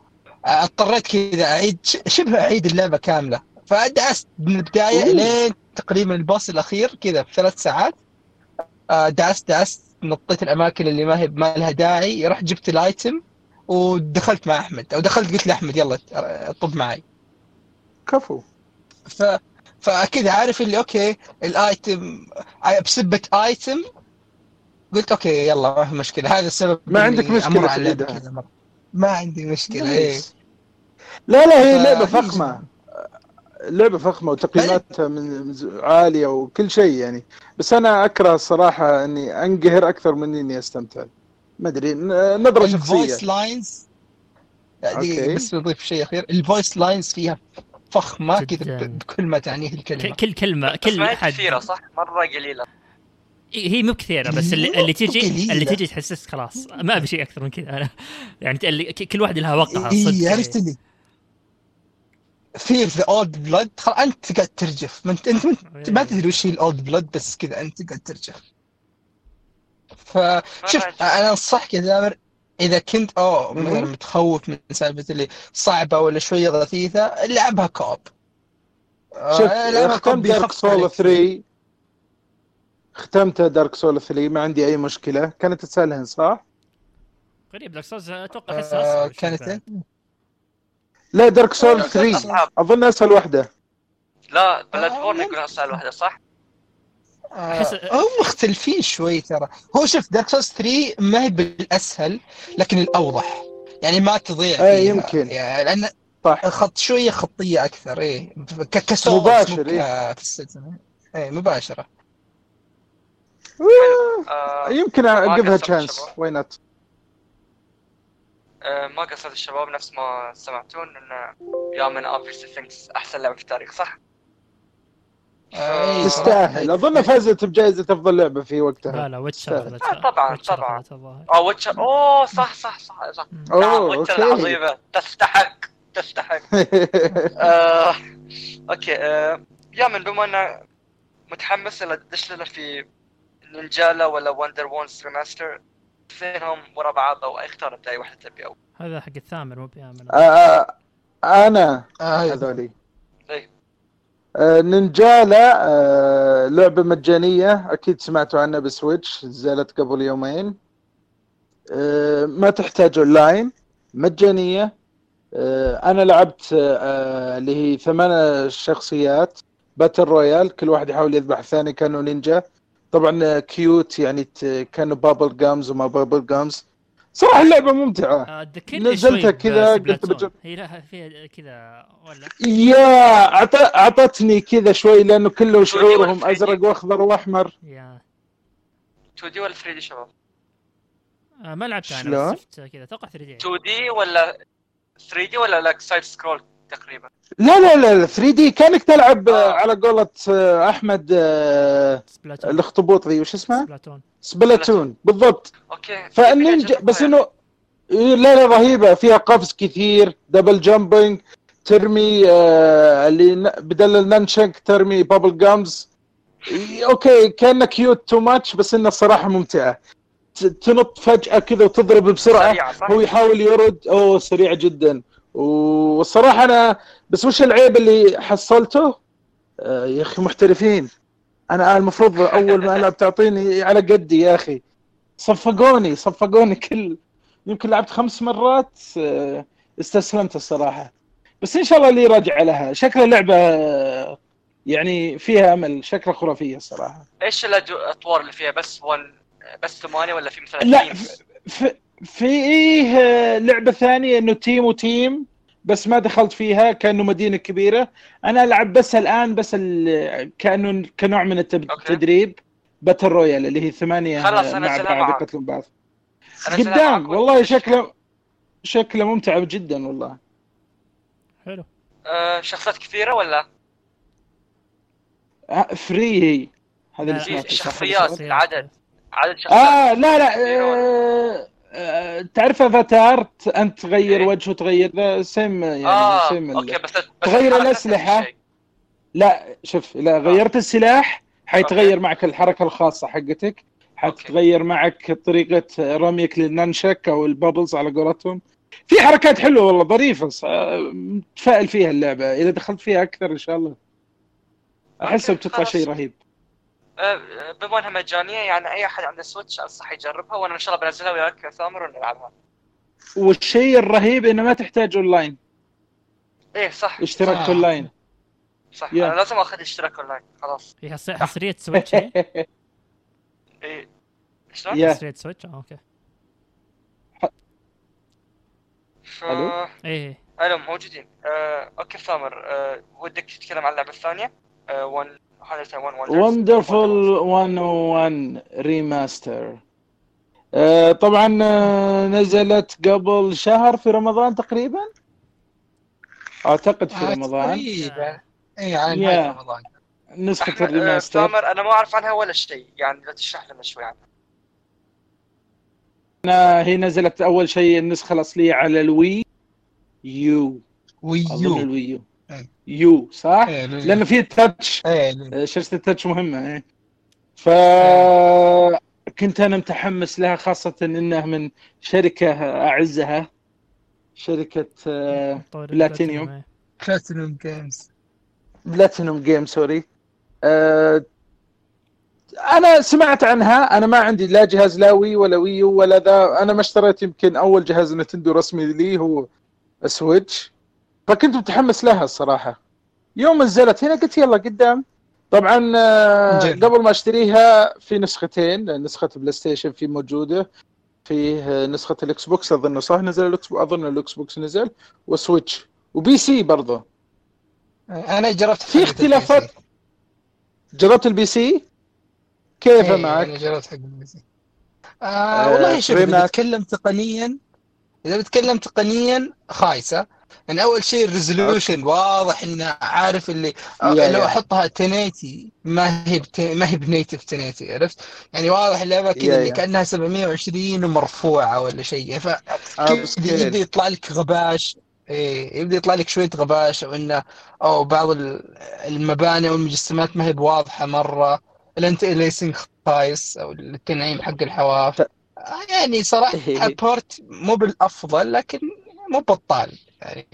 آه، اضطريت كذا أعيد شبه أعيد اللعبة كاملة. فدعست من البداية. لين تقريبا ال boss الأخير كذا في ثلاث ساعات آه، دعست دعست نطيت الأماكن اللي ما هي ما لها داعي رحت جبت ال item ودخلت مع أحمد. أو دخلت قلت لأحمد يلا طب معي. كفو. ف فكذا عارف اللي okay ال item بسبة item قلت okay يلا ما في مشكلة. هذا السبب ما عندك في مرة. ما عندي مشكلة إيه. لا لا هي لعبة فخمة. لعبة فخمة وتقييماتها من من عالية وكل شيء يعني. بس أنا أكره الصراحه إني أنقهر أكثر من إني أستمتع. ما أدري نظرة شخصية. ال voice lines بس بضيف شيء أخير. ال voice lines فيها فخمة كذا بكل ما تعنيه الكلمة. كل كلمة كل حد. كثيرة صح؟ مرة قليلة. هي مو كثيرة بس اللي, اللي تجي قليلة. اللي تجي تحسسك خلاص. ما أبي شيء أكثر من كذا. أنا يعني كل واحد لها وقعها إي صدق. عرفت fear the old blood أنت قاعد ترجف ما انت أنت انت ما تدري وش هي ال old blood بس كذا أنت قاعد ترجف فشوف. أنا أنصحك يا دامر إذا كنت أوه. مثلا متخوف من سالفة اللي صعبة ولا شوية غثيثة لعبها كوب شوف آه، لعبها ختمت دارك بيخفف سول عليك. 3 ختمت دارك سول 3 ما عندي أي مشكلة كانت تسألهن صح؟ غريب دارك سولز أتوقع احسها آه، كانت. لا دارك سول آه، 3 أصعب. أظن أسهل واحدة لا بلاد آه، بورن ممكن. يقولون أسهل واحدة صح؟ أحس- آه، هم مختلفين شوي ترى هو شوف دارك سولز 3 ما هي بالأسهل لكن الأوضح يعني ما تضيع آه، فيها. يمكن. يعني لأن صح خط شوية خطية أكثر إيه ك- كسولز مباشر، مو إيه. السلسله إيه مباشرة آه يمكن ما اجيبها تشانس الشباب. آه ما قصرت الشباب نفس ما سمعتون إن يا من اوبسي ثينكس أحسن لعبة في التاريخ صح؟ آه، إيه، تستاهل. أظن فازت بجائزه افضل لعبة في لا وقتها لا ويتشر تستاهل. آه، طبعاً، طبعاً. آه ويتشر أوه صح صح صح صح. نعم ويتشر العظيمة. تستحق تستحق. آه، أوكي آه، يا من بما إنه متحمس إلى تدش لنا في نينجالا ولا وندر وونز ريماستر اثنينهم ورا بعض أو أختار انت اي واحدة تبي أو هذا حق الثامر مو بيامن آه، أنا آه،. هذولي. إيه. آه، Ninjala آه، لعبة مجانية أكيد سمعتوا عنها ب Switch نزلت قبل يومين. آه، ما تحتاج أونلاين مجانية. آه، أنا لعبت آه، اللي هي ثمان شخصيات battle royale كل واحد يحاول يذبح الثاني كانوا نينجا. طبعا cute يعني كانوا bubble gums وما bubble gums صراحة اللعبة ممتعة آه، نزلتها كذا،. قلت بجرب. هي لا فيها كذا ولا yeah أعطتني كذا شوي لأنه كله شعورهم 3D. أزرق وأخضر وأحمر يا 2D ولا 3D شباب؟ آه ما لعبتها أنا شلون؟ شفت كذا أتوقع 3D 2D ولا 3D ولا لك side scroll تقريبا. لا لا لا 3D كانك تلعب آه، آه. على قولة آه، أحمد آه، Splatoon. الاخطبوط ذي وش اسمها؟ Splatoon. Splatoon. بالضبط. okay. فالنينجا بس إنه لا لا رهيبة. فيها قفز كثير double jumping ترمي آه، اللي بدل ال nunchuck ترمي bubble gums okay كأنه cute too much بس إنه الصراحه ممتعة. ت- تنط فجأة كذا وتضرب بسرعة؟ هو يحاول يرد. أوه سريع جدا. والصراحة أنا بس وش العيب اللي حصلته؟ آه يا أخي محترفين. أنا المفروض أول ما ألعب تعطيني على قدي يا أخي. صفقوني صفقوني كل يمكن لعبت خمس مرات آه، استسلمت الصراحة. بس إن شاء الله اللي راجع لها. شكلها لعبه آه، يعني فيها أمل شكلها خرافية الصراحة. إيش الاطوار اللي فيها؟ بس 1 بس ثمانية ولا في مثلا لا teams؟ في فيه آه، لعبة ثانية إنه تيم وتيم بس ما دخلت فيها كأنه مدينة كبيرة أنا ألعب بس الآن بس ال- كأنه كنوع من. التدريب battle royale اللي هي ثمانية خلاص، آه، مع أنزلها بعض. يقتلون بعض قدام والله شكله شكله ممتع جدا والله حلو آه، شخصيات كثيرة ولا free هي هذا اللي؟ شخصيات. العدد. عدد شخصيات آه لا لا آه تعرف أفاتار؟ أنت تغير إيه. وجهه تغير؟ same يعني آه same okay بس بس تغير الشيء. لا شوف اذا غيرت السلاح حيتغير معك الحركة الخاصة حقتك حتتغير معك طريقة رميك لل nunchuck أو ال bubbles على قولتهم. في حركات حلوة والله ظريفة متفائل فيها اللعبة. إذا دخلت فيها أكثر إن شاء الله. أحسها بتطلع. شيء رهيب. آه، بما انها مجانية يعني أي أحد عنده Switch انصح يجربها وأنا إن شاء الله بنزلها وياك يا ثامر ونلعبها. والشيء الرهيب إنه ما تحتاج أونلاين. إيه صح. اشتراك آه. أونلاين. صح. yeah. أنا لازم آخذ اشتراك أونلاين. خلاص. هي حص- حصرية Switch؟ إيه. شلون؟ حصرية Switch؟ آه okay. ف... ألو؟ إيه. ألو موجودين. آه، okay ثامر. آه، ودك تتكلم عن اللعبة الثانية؟ آه، One 101 Wonders. Wonderful 101 remaster طبعا آه، نزلت قبل شهر في رمضان تقريبا؟ أعتقد في آه، رمضان. تقريبا. اي يعني رمضان. نسخة آه، ال remaster. أنا ما أعرف عنها ولا شيء يعني لو تشرح لنا شوي عنها. هي نزلت أول شيء النسخة الأصلية على الوي يو. أظن ويو الوي يو. يو صح؟ إيه، الوي. لأنه في touch إيه، شاشة ال touch مهمة إيه ف كنت أنا متحمس لها خاصة إنها من شركة أعزها شركة آه، بلاتينيوم. إيه. Platinum Games Platinum Game sorry آه، أنا سمعت عنها أنا ما عندي لا جهاز لا Wii ولا Wii U ولا ذا أنا ما اشتريت يمكن أول جهاز Nintendo رسمي لي هو Switch فكنت متحمس لها الصراحة يوم نزلت هنا قلت يلا قدام طبعا آه،. قبل ما أشتريها في نسختين نسخة PlayStation في موجودة فيه آه، نسخة ال Xbox أظن صح نزل ال X أظن ال Xbox نزل و Switch و PC برضه أنا جربت في اختلافات. جربت ال PC كيف إيه، معك؟ أنا جربت حق ال PC آه آه، والله شوف إذا. بتكلم تقنيا إذا بتكلم تقنيا خايسة يعني أول شيء ال resolution واضح انه عارف اللي يا- لو. أحطها 1080 ما هي بت... ما هي ب native 1080 عرفت؟ يعني واضح اللعبة كذا اللي. كأنها 720 ومرفوعة ولا شيء. ف يبدأ يطلع لك غباش إيه يبدأ يطلع لك شوية غباش أو إنه أو بعض ال- المباني أو المجسمات ما هي بواضحة مرة. الانت اليسنج خايس أو التنعيم حق الحواف. يعني صراحة بورت مو بالأفضل لكن مو بطال. يعني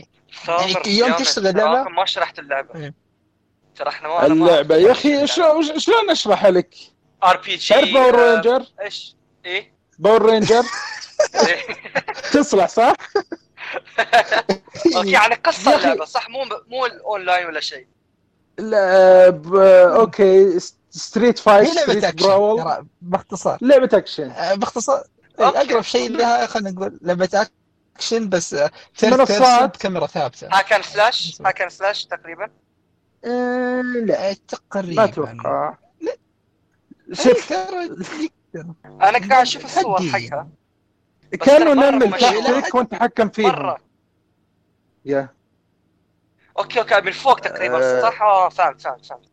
يعني يوم تشتغل لعبة- ما شرحت اللعبة إيه. ترى إحنا ما أعرف يا أخي شلون شلون اشرحها لك؟ RPG تعرف Power Ranger؟ إيش؟ إيه Power Ranger إيه. تصلح صح؟ okay يعني قصة. اللعبة صح مو مو الأونلاين ولا شيء لا ب... okay straight fight هي لعبة straight action باختصار لعبة اكشن آه، باختصار إيه،. أقرب شيء لها خلينا نقول لعبة اكشن بس third person. بكاميرا ثابتة. hack and slash hack and slash تقريبا؟ آه، لا تقريبا. ما أتوقع. لا. شوف. أنا قاعد أشوف الصور. حقها. بس كانوا مشهورة. تحتك وأنت تحكم فيهم. مرة. yeah. okay okay من فوق تقريبا. صح آه فهمت فهمت فهمت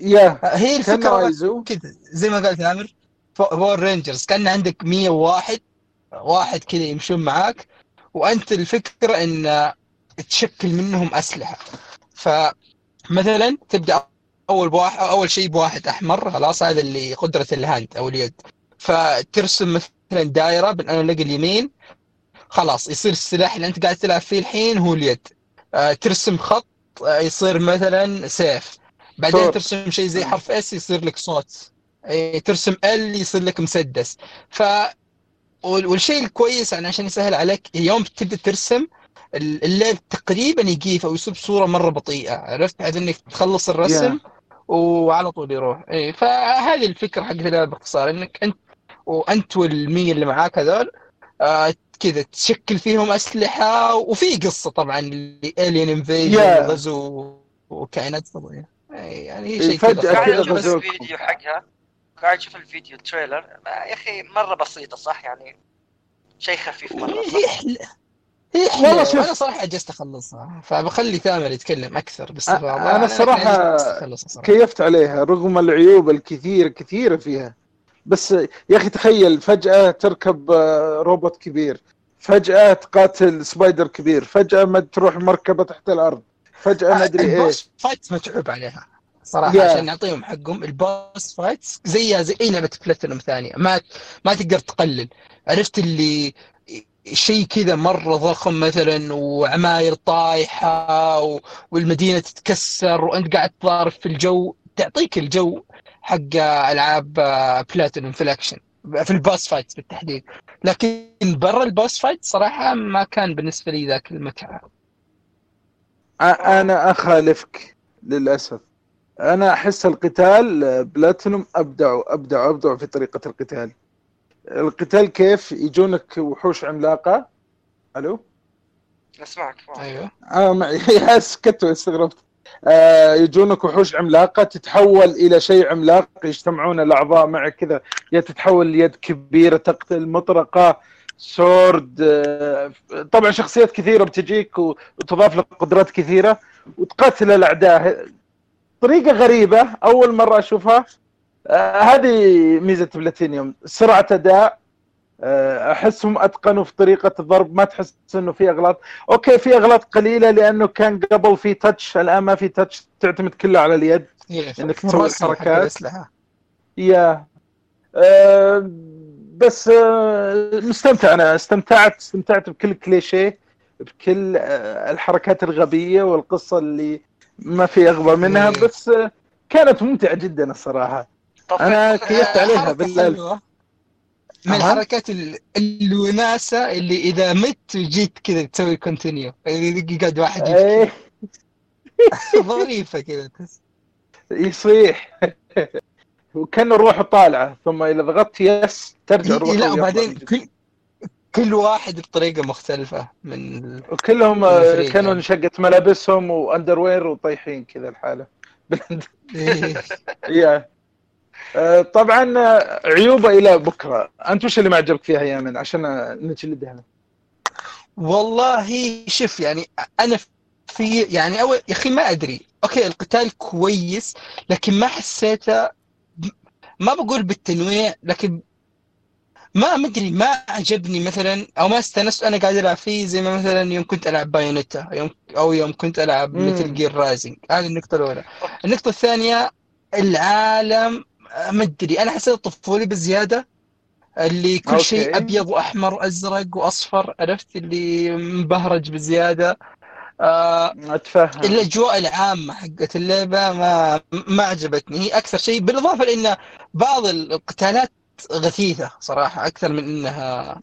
yeah. هي كان الفكرة كذا زي ما قال عامر Power Rangers كأن عندك 101 واحد كذا يمشون معاك. وأنت الفكرة إن تشكل منهم أسلحة. فمثلا تبدأ أول بواحد أول شيء بواحد أحمر خلاص هذا اللي قدرة ال hand أو اليد. فترسم مثلا دائرة بال analog اليمين خلاص يصير السلاح اللي أنت قاعد تلعب فيه الحين هو اليد. آه، ترسم خط آه، يصير مثلا سيف. بعدين سوط. ترسم شيء زي حرف S يصير لك سوط. إيه، ترسم ال يصير لك مسدس. ف والشيء الكويس يعني عشان يسهل عليك يوم تبدأ ترسم ال- اللعب تقريبا يقيف أو يصير بصوره مرة بطيئة عرفت؟ بحيث إنك تخلص الرسم وعلى طول يروح. اي فهذه الفكرة حقت اللعبه باختصار إنك أنت وأنت والمية اللي معاك هذول آه كذا تشكل فيهم أسلحة وفي قصة طبعا اللي الين انفيجن Yeah. غزو وكائنات فضائية. إي، يعني شيء فجأة كذا. الفيديو حقها. قاعد أشوف الفيديو ال trailer. يا أخي مرة بسيطة صح؟ يعني شيء خفيف مرة هي صح؟ حل... هي حلوة والله شوف. وأنا صراحة عجزت أخلصها فبخلي ثامر يتكلم أكثر باستفاضه أنا صراحة صراحة. كيفت عليها رغم العيوب الكثيرة كثيرة فيها. بس يا أخي تخيل فجأة تركب آه، روبوت كبير فجأة تقاتل spider كبير فجأة ما تروح مركبة تحت الأرض فجأة ما أدري إيش. البوس فايت متعوب عليها. صراحة Yeah. عشان نعطيهم حقهم ال boss fight زيها زي أي لعبة بلاتينوم ثانية. ما ما تقدر تقلل. عرفت اللي شيء كذا مرة ضخم مثلا وعماير طايحة و... والمدينة تتكسر وأنت قاعد تضارب في الجو. تعطيك الجو حق ألعاب بلاتينوم في الأكشن. في ال boss fight بالتحديد. لكن برا ال boss fight صراحة ما كان بالنسبة لي ذاك المتعة. أنا أخالفك للأسف. أنا أحس القتال بلاتينوم ابدعوا ابدعوا ابدعوا في طريقة القتال. القتال كيف؟ يجونك وحوش عملاقة. ألو؟ أسمعك. أيوه. آه معي سكت واستغربت آه يجونك وحوش عملاقة تتحول إلى شيء عملاق يجتمعون الأعضاء معك كذا. يا تتحول ليد كبيرة تقتل مطرقة sword آه طبعا شخصيات كثيرة بتجيك وتضاف لك قدرات كثيرة وتقتل الأعداء. طريقة غريبة أول مرة أشوفها. آه هذه ميزة بلاتينيوم سرعة أداء. آه أحسهم أتقنوا في طريقة الضرب ما تحس إنه في إغلاط. okay في إغلاط قليلة لأنه كان قبل في touch الآن ما في touch تعتمد كلها على اليد. إنك تسوي الحركات yeah. آه بس آه مستمتع أنا. استمتعت استمتعت بكل كليشيه بكل آه الحركات الغبية والقصة اللي ما في اغبى منها بس آه كانت ممتعة جدا الصراحة. أنا كيفت عليها بالله من الحركات الوناسة اللي إذا مت جيت كذا تسوي كونتينيو يقعد واحد إيه. ظريفة كذا. يصيح وكان روحه طالعة ثم إذا ضغطت yes ترجع روحه لا وبعدين كل كل واحد بطريقة مختلفة من وكلهم كانوا منشقة ملابسهم و underwear وطايحين كذا الحالة. yeah. طبعا عيوبه إلى بكرة. أنت وش اللي ما عجبك فيها يا من عشان نجلدها والله شوف يعني أنا في يعني أول يا أخي ما أدري. okay القتال كويس لكن ما حسيته ما بقول بالتنويع لكن ما مدري ما عجبني مثلا أو ما استانست أنا قاعد ألعب فيه زي ما مثلا يوم كنت ألعب Bayonetta يوم أو يوم كنت ألعب Metal Gear Rising هذه النقطة الأولى. النقطة الثانية العالم ما أدري. أنا حسيت طفولي بزيادة اللي كل شيء أبيض وأحمر وأزرق وأصفر عرفت؟ اللي مبهرج بزيادة. آه أتفهم. الأجواء العامة حقت اللعبة ما ما عجبتني. هي أكثر شيء بالإضافة لأن بعض القتالات غثيثة صراحة أكثر من إنها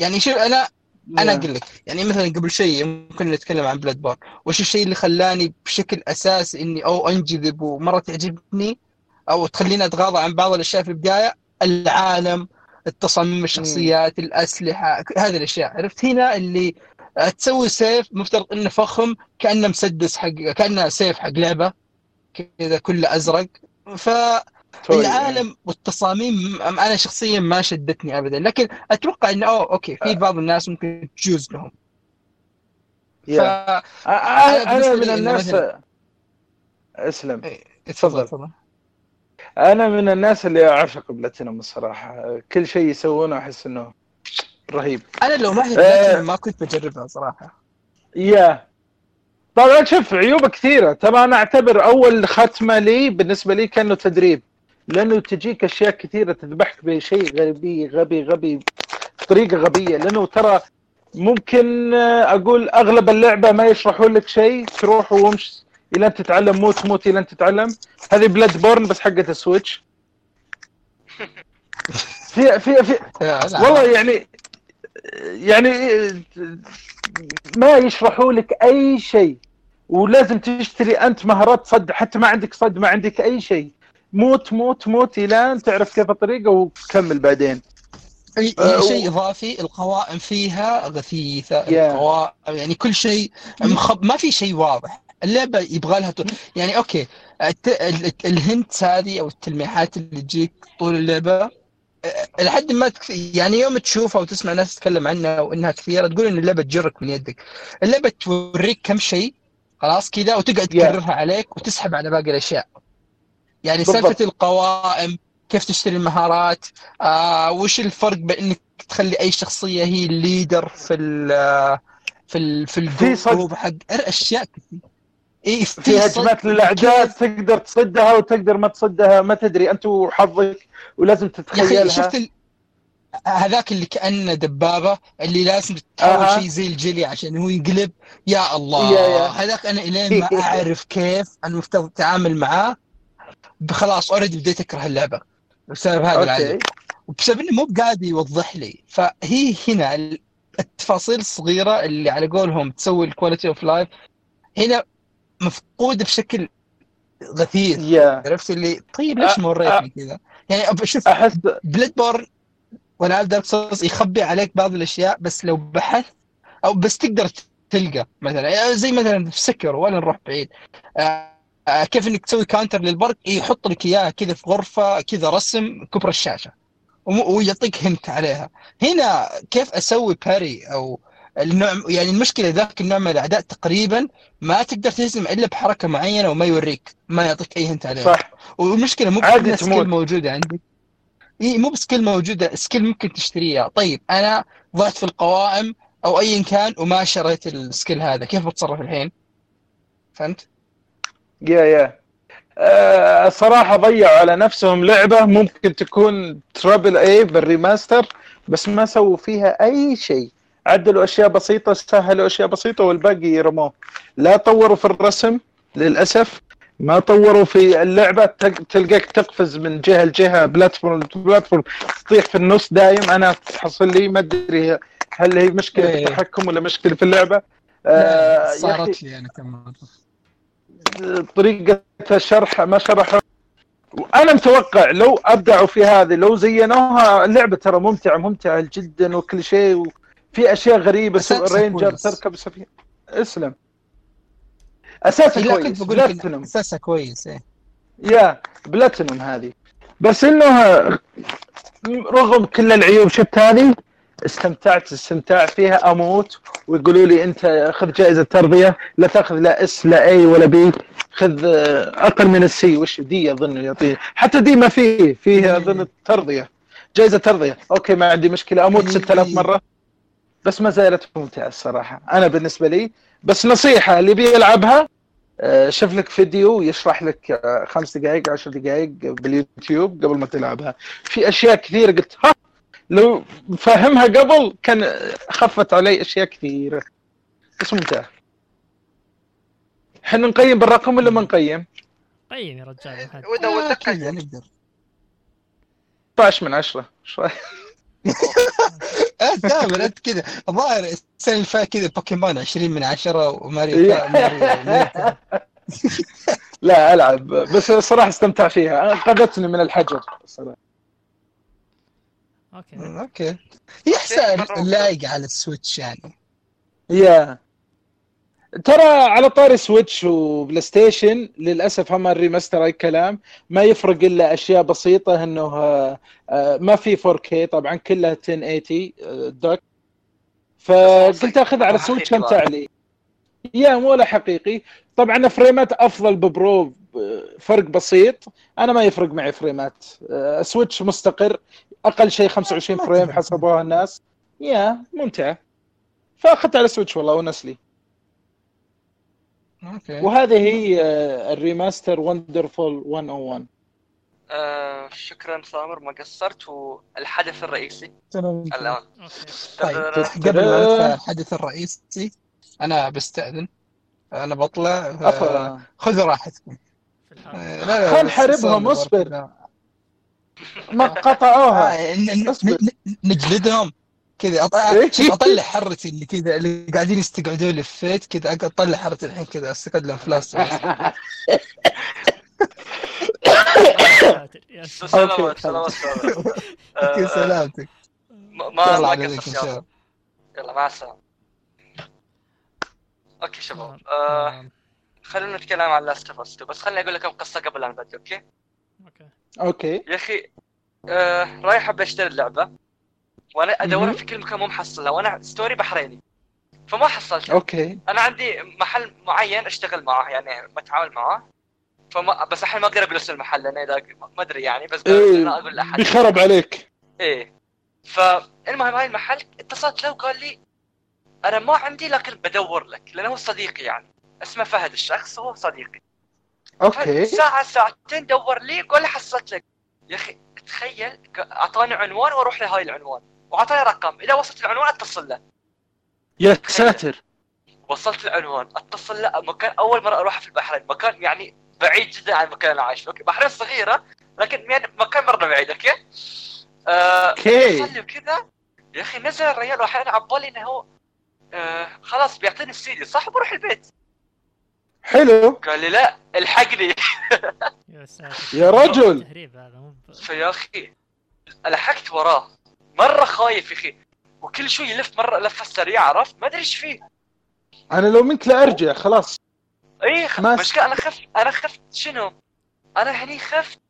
يعني شوف أنا أنا أقول لك يعني مثلا قبل شيء ممكن نتكلم عن بلاد بار. وش الشيء اللي خلاني بشكل اساسي إني أو أنجذب ومرة تعجبني أو تخليني أتغاضى عن بعض الأشياء في البداية؟ العالم التصاميم الشخصيات الأسلحة هذه الأشياء. عرفت هنا اللي تسوي سيف مفترض إنه فخم كأنه مسدس حق كأنه سيف حق لعبة كذا كله أزرق. فالعالم والتصاميم أنا شخصيا ما شدتني ابدا لكن أتوقع انه أوه okay في بعض الناس ممكن تجوز لهم. ف... أنا من الناس اسلم. تفضل. تفضل. أنا من الناس اللي أعشق بلاتينوم الصراحة. كل شيء يسوونه أحس إنه رهيب. أنا لو ما هي ما كنت بجربها صراحة. yeah. طبعا شوف عيوبه كثيرة. ترى أنا أعتبر أول ختمة لي بالنسبة لي كأنه تدريب. لأنه تجيك أشياء كثيرة تذبحك بشيء غبي غبي غبي بطريقة غبية. لأنه ترى ممكن أقول أغلب اللعبة ما يشرحوا لك شيء تروح وامش إلى أن تتعلم موت موت إلى أن تتعلم. هذه Bloodborne بس حقت ال Switch. في في في والله يعني يعني ما يشرحوا لك أي شيء. ولازم تشتري أنت مهارات صد حتى ما عندك صد ما عندك أي شيء. موت موت موت إلى أن تعرف كيف الطريقة وكمل بعدين اي أه شيء إضافي القوائم فيها غثيثة yeah. القوائم يعني كل شيء مخب... ما في شيء واضح اللعبة يبغى لها يعني okay الت... ال hint هذه أو التلميحات اللي تجيك طول اللعبة لحد ما يعني يوم تشوفها وتسمع ناس تتكلم عنها وإنها كثيرة تقول إن اللعبة تجرك من يدك اللعبة توريك كم شيء خلاص كذا وتقعد تكررها yeah. عليك وتسحب على باقي الأشياء يعني سالفه القوائم كيف تشتري المهارات آه وش الفرق بانك تخلي أي شخصية هي ال leader في ال في ال في ال group حق؟ أشياء كثير إيه في هجمات للاعداء تقدر تصدها وتقدر ما تصدها ما تدري أنت وحظك ولازم تتخيلها. شفت ال... هذاك اللي كأنه دبابة اللي لازم تحول أها. شيء زي الجلي عشان هو ينقلب. يا الله yeah- yeah. هذاك أنا الين ما أعرف كيف المفترض اتعامل معاه. خلاص already بديت أكره اللعبة بسبب هذا okay. وبسبب إنه مو قاعد يوضح لي. فهي هنا ال- التفاصيل الصغيرة اللي على قولهم تسوي ال quality of life هنا مفقودة بشكل غثيث. yeah عرفت اللي طيب ليش أ- ما وريتني كذا؟ يعني شوف أحس Bloodborne والعاب Dark Souls يخبي عليك بعض الأشياء بس لو بحثت أو بس تقدر تلقى مثلا يعني زي مثلا في Sekiro ولا نروح بعيد؟ آه، كيف إنك تسوي counter للبرق يحط لك إياها كذا في غرفة كذا رسم كبر الشاشة ويعطيك hint عليها هنا كيف أسوي parry أو النوع يعني المشكلة ذاك النوع من الأعداء تقريبا ما تقدر تهزم إلا بحركة معينة وما يوريك ما يعطيك أي hint عليها صح والمشكلة مو تموت. skill موجودة عندك اي مو ب skill موجودة skill ممكن تشتريها طيب أنا ضعت في القوائم أو ايا كان وما شريت ال skill هذا كيف بتصرف الحين؟ فهمت؟ yeah yeah آه، صراحة ضيعوا على نفسهم لعبة. ممكن تكون triple A بال remaster بس ما سووا فيها أي شيء. عدلوا أشياء بسيطة سهلوا أشياء بسيطة والباقي يرموه. لا طوروا في الرسم للأسف. ما طوروا في اللعبة. تق- تلقاك تقفز من جهة لجهة platform platform تطيح في النص دايم. أنا تحصل لي ما أدري هل هي مشكلة في إيه. التحكم ولا مشكلة في اللعبة. آه، يا صارت لي أنا كم مره طريقة الشرح ما شرحوا وأنا متوقع لو أبدعوا في هذه لو زينوها اللعبة ترى ممتعة ممتعة جدا وكل شيء وفي أشياء غريبة رينجر. تركب سفينة. اسلم. أساسا لا كنت كويس. بلاتينوم اساسها كويس إيه. يا بلاتينوم هذه. بس إنه رغم كل العيوب شفت هذه؟ استمتعت استمتاع فيها أموت. ويقولوا لي أنت خذ جائزة تربيه لا تأخذ لا S لا A ولا B خذ آه، أقل من ال C وش D اظن يعطيه حتى D ما فيه فيه اظن ترضية. جائزة ترضية. OK ما عندي مشكلة. أموت إيه. 6000 مرة. بس ما زالت ممتعة الصراحة. أنا بالنسبة لي. بس نصيحة اللي بيلعبها آه، شوف لك فيديو يشرح لك آه، خمس دقائق عشر دقائق باليوتيوب قبل ما تلعبها. في أشياء كثيرة قلت ها! لو فاهمها قبل كان خفت علي أشياء كثيرة. بس ممتع إحنا نقيم بالرقم ولا ما نقيم؟ قيم يا رجال. محد. وإذا آه، ودك كذا نقدر. 16 من 10 شوي آه، دائما أنت كذا. الظاهر السنة اللي فاتت كذا بوكيمون 20 من 10 وماريو إيه. ماريو ماريو- لا ألعب. بس صراحة استمتع فيها. انقذتني من الحجر صراحة. OK. OK. هي احسن لايقه على السويتش يعني. Yeah. ترى على طاري سويتش وبلاي ستيشن للأسف هم ال remaster أي كلام. ما يفرق إلا أشياء بسيطة إنه آه، آه، ما في 4K طبعا كلها 1080 آه، dock. فقلت أخذ على سويتش حقيقي امتع لي yeah مو ولا حقيقي. طبعا فريمات أفضل ب Pro فرق بسيط. أنا ما يفرق معي فريمات. سويتش مستقر. أقل شيء 25 ما frame. حسبوها الناس. yeah ممتعه فأخذت على سويتش والله ونس لي. OK. وهذه هي آه، ال remaster Wonderful 101 آه شكرا سامر ما قصرت. والحدث الرئيسي. الآن. طيب قبل ما ندخل الحدث الرئيسي أنا بستأذن. أنا بطلع آه، خذوا راحتكم. آه، لا لا خل صار- اصبر. ما قطعوها. آه، نجلدهم. كذا إيه؟ أطلع حرتي اللي كذا اللي قاعدين يستقعدون لي في فيت كذا أطلع حرتي الحين كذا أستقعد لهم فلاس. يا ساتر يا ساتر. سلامات آه، سلامتك. ما ما يلا قصرت مع السلامة. OK شباب. آه. خلينا نتكلم عن Last of بس خليني أقول لكم قصة قبل لا نبدأ أوكي؟ أوكي. أوكي. يا أخي آه رايح أبي أشتري اللعبة وأنا أدور مهم. في كل مكان مو محصلها وأنا ستوري بحريني. فما حصلتها. OK. أنا عندي محل معين أشتغل معاه يعني بتعامل معاه فما بس الحين ما أقدر أقول اسم المحل لأنه إذا ما أدري يعني بس إيه. أقول لأحد. بيخرب عليك. إيه. فالمهم هاي المحل اتصلت له وقال لي أنا ما عندي لكن بدور لك. لأنه هو صديقي يعني. اسمه فهد الشخص هو صديقي. OK. ساعة ساعتين دور لي قول لي حصلت لك يا أخي تخيل أعطاني عنوان وأروح لهاي العنوان. وأعطاني رقم. إذا وصلت العنوان أتصل له. يا ساتر. وصلت العنوان أتصل له. مكان أول مرة أروح في البحرين. مكان يعني بعيد جدا عن المكان اللي عايش. فيه OK بحرين صغيرة لكن يعني مكان مرة بعيد. OK؟ آه OK. لي وكذا يا أخي نزل الرجال واحيانا عبالي إنه هو آه خلاص بيعطيني السيدي. صح بروح البيت. حلو. قال لي لا الحقني. يا ساتر. يا رجل. تهريب هذا مو فيا أخي لحقت وراه. مرة خايف يا أخي. وكل شوي يلف مرة لفه سريعه عرفت؟ ما أدري إيش فيه. أنا لو منك لارجع خلاص. إي خ... مشكلة أنا خفت أنا خفت. شنو؟ أنا هني خفت.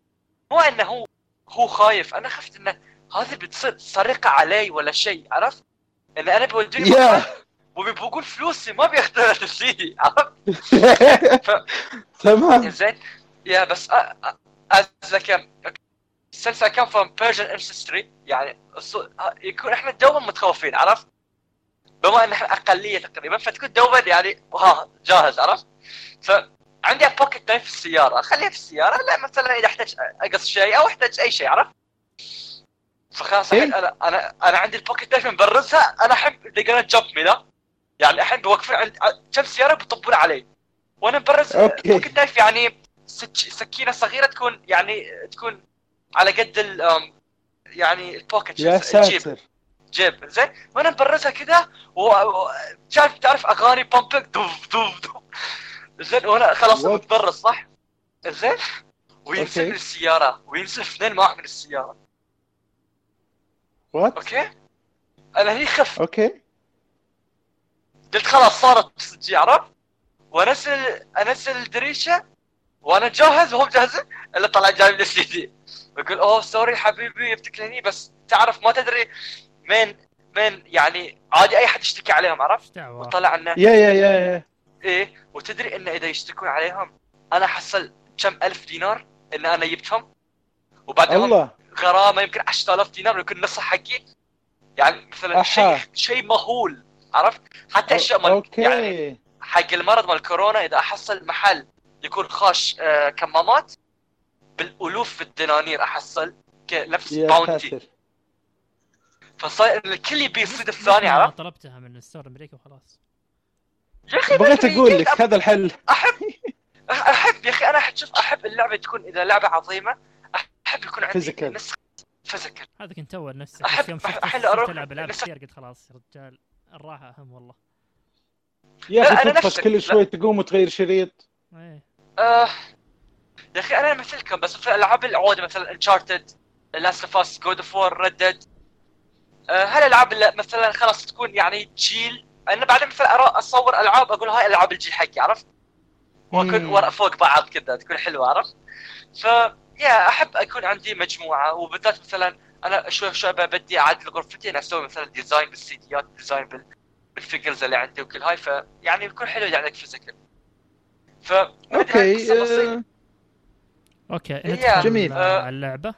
مو إنه هو هو خايف أنا خفت إنه هذه بتصير سرقة علي ولا شيء عرفت؟ ان أنا بودوني يا. مكان وبيبقون فلوسي ما بياخذونها تسليني عرفت؟ تمام زين يا بس I come I come from Persian ancestry يعني يكون إحنا دوما متخوفين عرفت؟ بما إن إحنا أقلية تقريبا فتكون دوما يعني ها جاهز عرفت؟ فعندي pocket knife في السيارة اخليها في السيارة لا مثلا إذا احتاج أقص شيء أو احتاج أي شيء عرفت؟ فخلاص إيه. أنا أنا أنا عندي ال pocket knife مبرزها أنا أحسب they're gonna jump me لا يعني الحين بوقفون عند كم سيارة بيطبون علي وأنا مبرز OK. pocket knife يعني سك- سكينة صغيرة تكون يعني تكون على قد ال يعني ال pocket يا ساتر جيب زين وأنا مبرزها كذا وشايف تعرف أغاني بامبك دوف دوف دوف زين وأنا خلاص? متبرز صح؟ زين وينزل OK. من السيارة وينزل اثنين معه من السيارة what OK؟ أنا هني خفت OK قلت خلاص صارت عرفت؟ وانزل انزل الدريشه وأنا جاهز وهو جاهز الا طلع جاي من السي دي. يقول أوه سوري حبيبي يفتك هني بس تعرف ما تدري مين مين يعني عادي أي حد يشتكي عليهم عرفت؟ وطلع انه يا يا يا يا. إيه وتدري انه إذا يشتكون عليهم أنا حصل كم ألف دينار إن أنا جبتهم. وبعدهم الله. غرامة يمكن 10000 دينار يمكن نصها حقي. يعني مثلا. شيء شيء مهول. عرفت؟ حتى اشياء مال يعني حق المرض مال كورونا إذا أحصل محل يكون خاش آه كمامات بالألوف الدنانير أحصل كنفس bounty فصاير الكل يبي يصيد الثاني عرفت؟ طلبتها من ال store الأمريكي وخلاص. يا أخي بغيت أقول لك هذا الحل. أحب أحب يا أخي أنا أحب شوف أحب اللعبة تكون إذا لعبة عظيمة أحب يكون عندي Physical. نسخه physical هذا كنت تور نفسك أحب- بس يوم شفت تلعب ألعاب كثير قلت خلاص رجال. الراحة أهم والله يا أخي نفسك. كل. شوي تقوم وتغير شريط إيه آه يا أخي أنا مثلكم بس في الالعاب العوده مثلا Uncharted Last of Us God of War ردد هالألعاب اللي مثلا خلاص تكون يعني جيل أنا بعدين مثلا أصور ألعاب أقول هاي ألعاب الجيل حقي عرفت؟ وأكون. ورا فوق بعض كذا تكون حلوة عرفت؟ ف يا أحب أكون عندي مجموعة وبالذات مثلا أنا شوي شوي بدي اعدل غرفتي أنا أسوي مثلا design بالسيديات design بال بال figures اللي عندي وكل هاي فيعني بيكون حلو اذا عندك physical ف okay آه، okay ندخل جميل. آه، آه. على اللعبة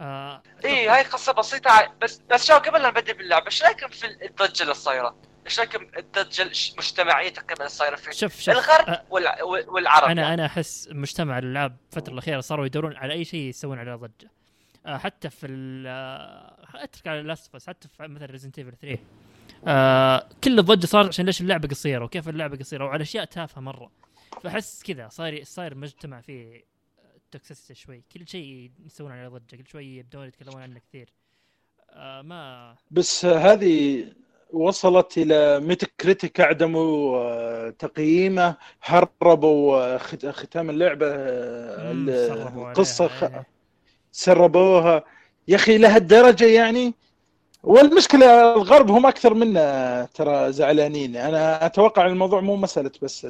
آه إيه هاي قصة بسيطة بس بس شو قبل لا نبدأ باللعبة إيش رأيكم في الضجة اللي صايرة؟ إيش رأيكم الضجة المجتمعيه تقريبا اللي صايرة في شوف شوف الغرب آه، والع... والعرب أنا يعني. أنا أحس مجتمع الالعاب الفترة الأخيرة صاروا يدورون على أي شيء يسوون عليه ضجة حتى في ال آه، أترك على Last حتى في مثلا Resident Evil 3 آه كل الضجة صارت عشان ليش اللعبة قصيرة وكيف اللعبة قصيرة وعلى أشياء تافهة مرة. فأحس كذا صاير صاير مجتمع فيه toxicity شوي. كل شيء يسوون عليه ضجة كل شوي يبدون يتكلمون عنه كثير. آه ما بس هذه وصلت إلى Metacritic اعدموا آه، تقييمه هربوا آه، خت- ختام اللعبة آه، القصة. سربوها. يا أخي لهالدرجة يعني؟ والمشكلة الغرب هم أكثر منا ترى زعلانين. أنا أتوقع الموضوع مو مسألة بس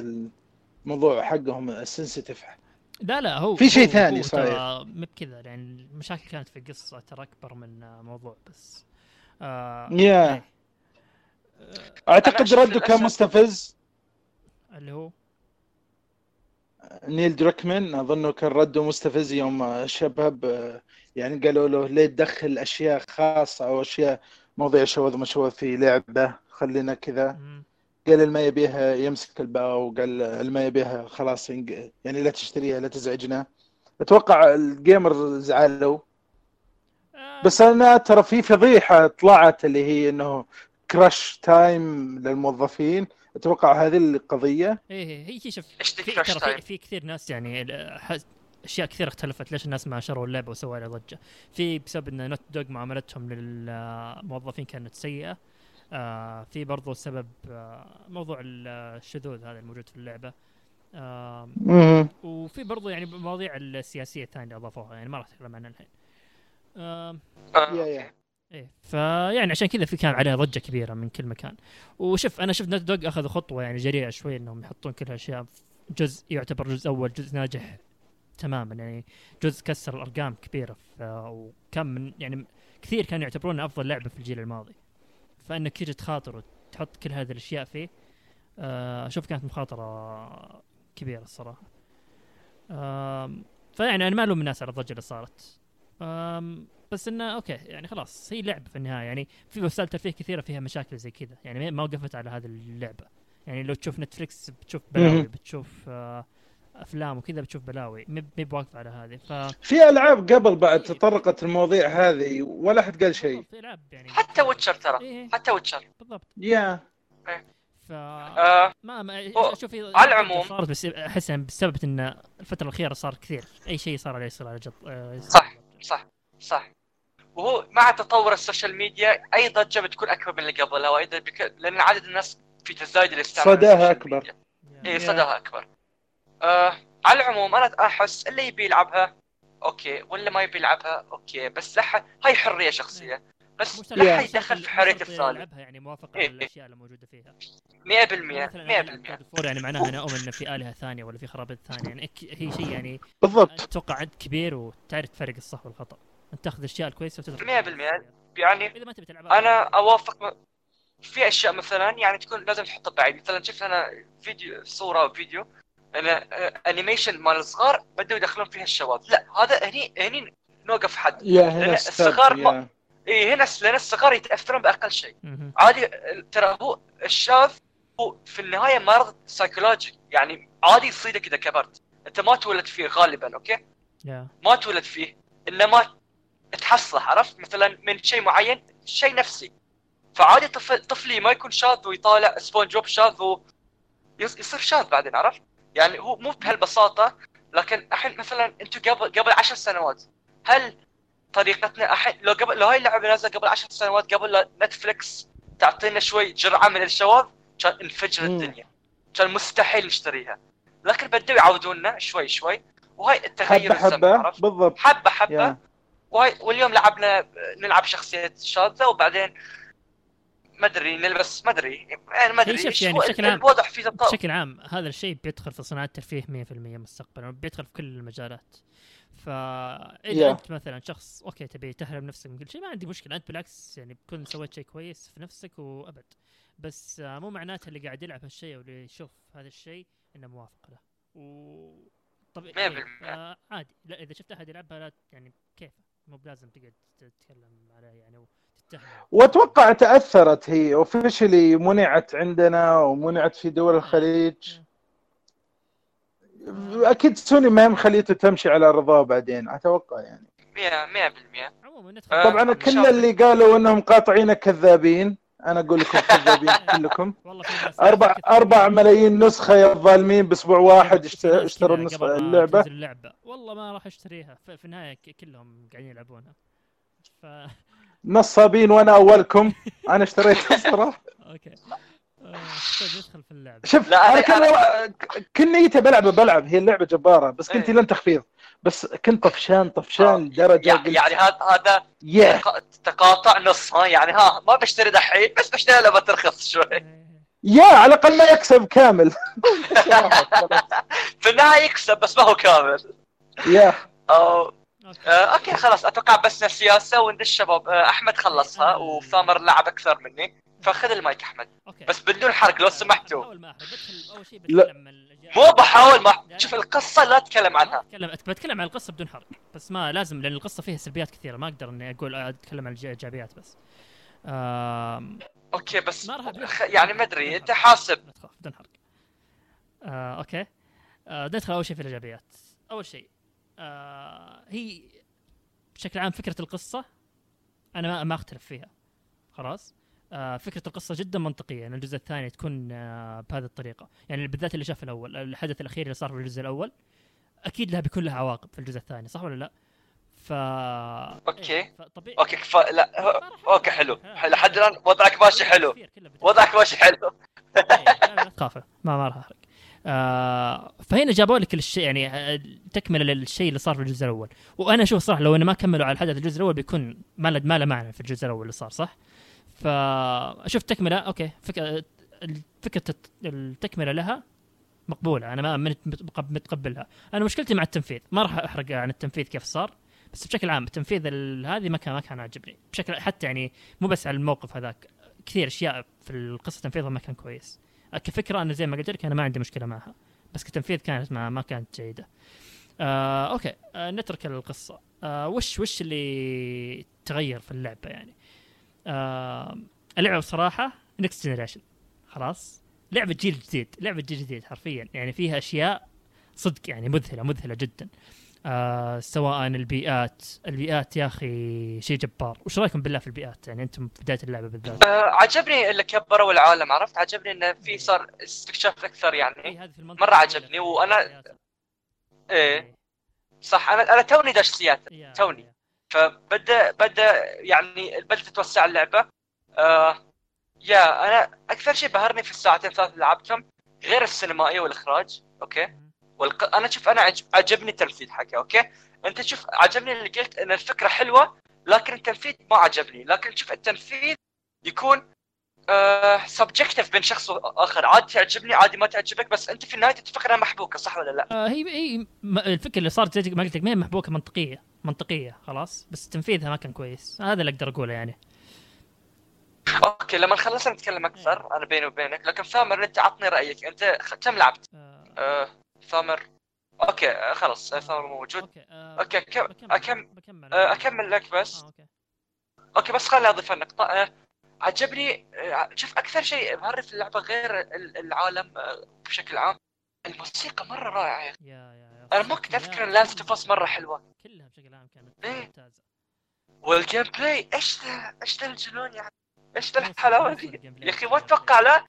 الموضوع حقهم sensitive لا لا هو في شيء ثاني. ترى مو بكذا. يعني المشاكل كانت في القصة ترى أكبر من موضوع بس. آه يا إيه. أعتقد رده كان مستفز. اللي هو؟ Neil Druckmann أظنه كان رده مستفز يوم الشباب آه، يعني قالوا له ليه تدخل أشياء خاصة أو أشياء مواضيع شذوذ مشذوذ في لعبة خلينا كذا. قال اللي ما يبيها يمسك الباو وقال اللي ما يبيها خلاص يعني لا تشتريها لا تزعجنا. أتوقع ال gamer زعلوا. بس أنا ترى في فضيحة طلعت اللي هي إنه crunch time للموظفين. أتوقع هذه القضية إيه هي هي شوف في في, في كثير ناس يعني ح- أشياء كثير اختلفت. ليش الناس ما شروا اللعبة وسووا عليها ضجة؟ في بسبب إن Naughty Dog معاملتهم للموظفين كانت سيئة. آه في برضو سبب آه موضوع ال- الشذوذ هذا الموجود في اللعبة. آه. وفي برضو يعني مواضيع السياسية الثانية أضافوها يعني ما راح أتكلم عنها الحين. آه آه، إيه فيعني عشان كذا في كان عليها ضجة كبيرة من كل مكان. وشوف أنا شفت نوت دوغ اخذوا خطوة يعني جريئة شوي إنهم يحطون كل هالأشياء. جزء يعتبر جزء أول جزء ناجح تماما. يعني جزء كسر الأرقام كبيرة. وكان من يعني كثير كانوا يعتبرونه أفضل لعبة في الجيل الماضي. فإنك تيجي تخاطر وتحط كل هذه الأشياء فيه آه، أشوف كانت مخاطرة كبيرة الصراحة. فيعني أنا ما ألوم الناس على الضجة اللي صارت. بس إنه okay يعني خلاص هي لعبه في النهاية يعني في وسائل ترفيه كثيرة فيها مشاكل زي كذا يعني ما وقفت على هذه اللعبة. يعني لو تشوف Netflix بتشوف بلاوي. بتشوف آه، أفلام وكذا بتشوف بلاوي مي مي بواقفه على هذه ف في ألعاب قبل بعد تطرقت المواضيع هذه ولا حد قال شيء؟ في العاب يعني. حتى Witcher ترى إيه. حتى Witcher بالضبط. Yeah. ف آه. ما ما أشوف على العموم. صارت بس احس يعني بسبب إن الفترة الأخيرة صار كثير أي شيء صار عليه يصير على جط آه، صح. صح صح. وهو مع تطور ال social media اي ضجه بتكون أكبر من اللي قبلها وأيضا بك... لأن عدد الناس في تزايد الاستعمال صداها. Yeah. اي صداها أكبر. آه على العموم أنا أحس اللي يبي يلعبها okay ولا ما يبي يلعبها okay بس لح... هاي حرية شخصية. بس لا يدخل في حرية الثاني. يلعبها يعني موافقه إيه. على الأشياء اللي موجودة فيها. 100% 100% مثلا أنا ألعب God of War يعني معناها أنا أؤمن ان في آلهة ثانية ولا في خرابيط ثانية. يعني هي شيء يعني بالضبط. أتوقع عد كبير وتعرف تفرق الصح والخطأ. انت تاخذ الاشياء الكويسه وتترك 100% يعني إذا ما تبي تلعبها أنا أوافق م... في أشياء مثلا يعني تكون لازم تحطها بعيد. مثلا شفت أنا فيديو صورة أو فيديو أنا animation مال الصغار بدوا يدخلون فيها الشباب. لا هذا هني هني نوقف حد. yeah لأن هنا الصغار ما-. إي هنا لأن الصغار يتأثرون بأقل شيء. عادي ترى هو الشاذ هو في النهاية مرض سايكولوجي يعني عادي يصيدك إذا كبرت. أنت ما تولد فيه غالبا okay؟ Yeah. ما تولد فيه. إنما تحصله عرفت؟ مثلا من شيء معين شيء نفسي. فعادي طفل طفلي ما يكون شاذ ويطالع سبونج بوب شاذ و يص- يصير شاذ بعدين عرفت؟ يعني هو مو بهالبساطة لكن الحين مثلا أنتم قبل قبل عشر سنوات هل طريقتنا الحين لو قبل لو هاي اللعبة نازلة قبل عشر سنوات قبل لا Netflix تعطينا شوي جرعة من الشواذ كان انفجر. الدنيا. كان مستحيل نشتريها. لكن بدوا يعودونا شوي شوي. وهاي التغير حبة حبة. بالضبط. حبة حبة. Yeah. واليوم لعبنا نلعب شخصية شاذة وبعدين ما أدري نلبس ما أدري يعني ما أدري شوف يعني بشكل عام- في تطور. بشكل عام هذا الشيء بيدخل في صناعة الترفيه 100% مستقبلا بيدخل في كل المجالات. فاذا Yeah. أنت مثلا شخص okay تبي تهرب نفسك من كل شيء ما عندي مشكلة أنت بالعكس يعني بتكون سويت شيء كويس في نفسك وأبد. بس آه، مو معناته اللي قاعد يلعب هالشيء أو اللي يشوف هذا الشيء إنه موافق له. و طبيعي إيه،. آه، عادي. لا إذا شفت أحد يلعبها لا يعني كيف؟ مو بلازم تقعد تتكلم عليه يعني وتتهم وأتوقع تأثرت هي اوفشلي منعت عندنا ومنعت في دول الخليج. أكيد سوني ما هي مخليته تمشي على رضاه بعدين أتوقع يعني. 100 100% عموما ندخل آه، طبعا كل. اللي قالوا إنهم قاطعين كذابين. أنا أقول لكم كذابين كلكم. كثير- أربع ملايين نسخة يا الظالمين بأسبوع واحد اشتروا اللعبة. تنزل اللعبة. والله ما راح أشتريها. في النهاية ك- كلهم قاعدين يلعبونها. ف نصابين وأنا أولكم. أنا اشتريتها صراحة أوكي. آه، طيب ندخل في اللعبة. شوف لا، أنا أنا- كان كن نيتي بلعب بلعب هي اللعبة جبارة بس كنت إيه. لن تخفيض. بس كنت طفشان طفشان لدرجة يعني يعني هذا هذا تق- تقاطع نص ها يعني ها ما بشتري دحين بس بشتري لما ترخص شوي. Yeah على الأقل ما يكسب كامل. في النهايه يكسب بس ما هو كامل. Yeah أو okay. آه، okay خلاص أتوقع بسنا السياسة وندش شباب آه، أحمد خلصها وثامر لعب أكثر مني. فخذ المايك أحمد. Okay. بس بدون حرق لو سمحتوا. بحاول ما احرق أول شيء لا. بتكلم مو بحاول ما. شوف القصة لا تتكلم عنها. بتكلم بتكلم عن القصة بدون حرق بس ما لازم لأن القصة فيها سلبيات كثيرة ما أقدر إني أقول أتكلم عن الايجابيات بس. آم، okay بس ما راح خ- يعني ما أدري أنت حاسب. لا تخاف بدون حرق. آه، okay. آه، ندخل أول شيء في الإيجابيات. أول شيء آه، هي بشكل عام فكرة القصة أنا ما, ما أختلف فيها. خلاص؟ فكرة القصة جدا منطقية إن الجزء الثاني تكون آه بهذه الطريقة. يعني بالذات اللي شاف الأول الحدث الأخير اللي صار في الجزء الأول أكيد لها بيكون لها عواقب في الجزء الثاني صح ولا لا؟ ف أوكي. إيه، فطبيعي okay كفا لا راح- okay حلو. لحد الآن وضعك ماشي حلو. وضعك ماشي حلو. إيه، لا تخاف ما ما راح أحرق. آه فهنا جابوا لك الشيء يعني آه، تكملة للشيء اللي صار في الجزء الأول. وأنا أشوف صراحة لو إنه ما كملوا على الحدث الجزء الأول بيكون ما له معنى في الجزء الأول اللي صار صح؟ فاشوف تكمله أوكي. فكره فكره الت- التكملة لها مقبولة. أنا ما مت- متقب- متقبلها. أنا مشكلتي مع التنفيذ. ما راح أحرق عن التنفيذ كيف صار بس بشكل عام التنفيذ ال- هذه ما كان ما كان عاجبني. بشكل حتى يعني مو بس على الموقف هذاك كثير أشياء في القصة تنفيذها ما كان كويس. كفكرة أنا زي ما قلت لك أنا ما عندي مشكلة معها بس كتنفيذ كانت ما, ما كانت جيدة. آه okay. آه نترك القصة. آه وش وش اللي تغير في اللعبة يعني؟ آه اللعبة بصراحة next generation خلاص؟ لعبة جيل جديد لعبة جيل جديد حرفيا. يعني فيها أشياء صدق يعني مذهلة مذهلة جدا. آه سواء البيئات البيئات يا أخي شيء جبار. وش رأيكم بالله في البيئات؟ يعني أنتم في بداية اللعبة بالذات. آه عجبني اللي كبروا العالم عرفت؟ عجبني انه في صار استكشاف أكثر يعني. إيه، مرة عجبني وأنا- إيه صح. أنا أنا توني داش يا- توني. فبدأ بدأ يعني بدات تتوسع اللعبة. آه يا أنا أكثر شيء بهرني في الساعتين ثلاث اللي لعبتهم غير السينمائيه والإخراج okay. والق... أنا شوف أنا عج... عجبني التنفيذ حكي okay؟ أنت شوف عجبني اللي قلت إن الفكرة حلوة لكن التنفيذ ما عجبني. لكن شوف التنفيذ يكون آه subjective بين شخص وآخر. عادي تعجبني عادي ما تعجبك بس أنت في النهاية تتفق إنها محبوكة صح ولا لا؟ آه هي هي الفكرة اللي صارت زي ما قلت لك ما هي محبوكة منطقية. منطقية خلاص؟ بس تنفيذها ما كان كويس. هذا اللي أقدر أقوله يعني. أوكي لما خلصنا نتكلم أكثر أنا بيني وبينك لكن ثامر أنت عطني رأيك. أنت كم لعبت؟ آه آه ثامر okay آه خلاص آه ثامر موجود. okay آه كم بكمل. آه أكمل لك بس. آه okay. okay بس خليني أضيف النقطة. آه، عجبني شوف أكثر شيء بهرني في اللعبة غير ال- العالم بشكل عام الموسيقى أخي. يا يا يا. أنا ما كنت اذكر ان Last of Us مرة حلوة. كلها بشكل عام كانت إيه. ممتازة. وال gameplay إيش ذا إيش ذا الجنون يعني إيش ذا الحلاوة موسم ذي يا أخي ما. أتوقع لا.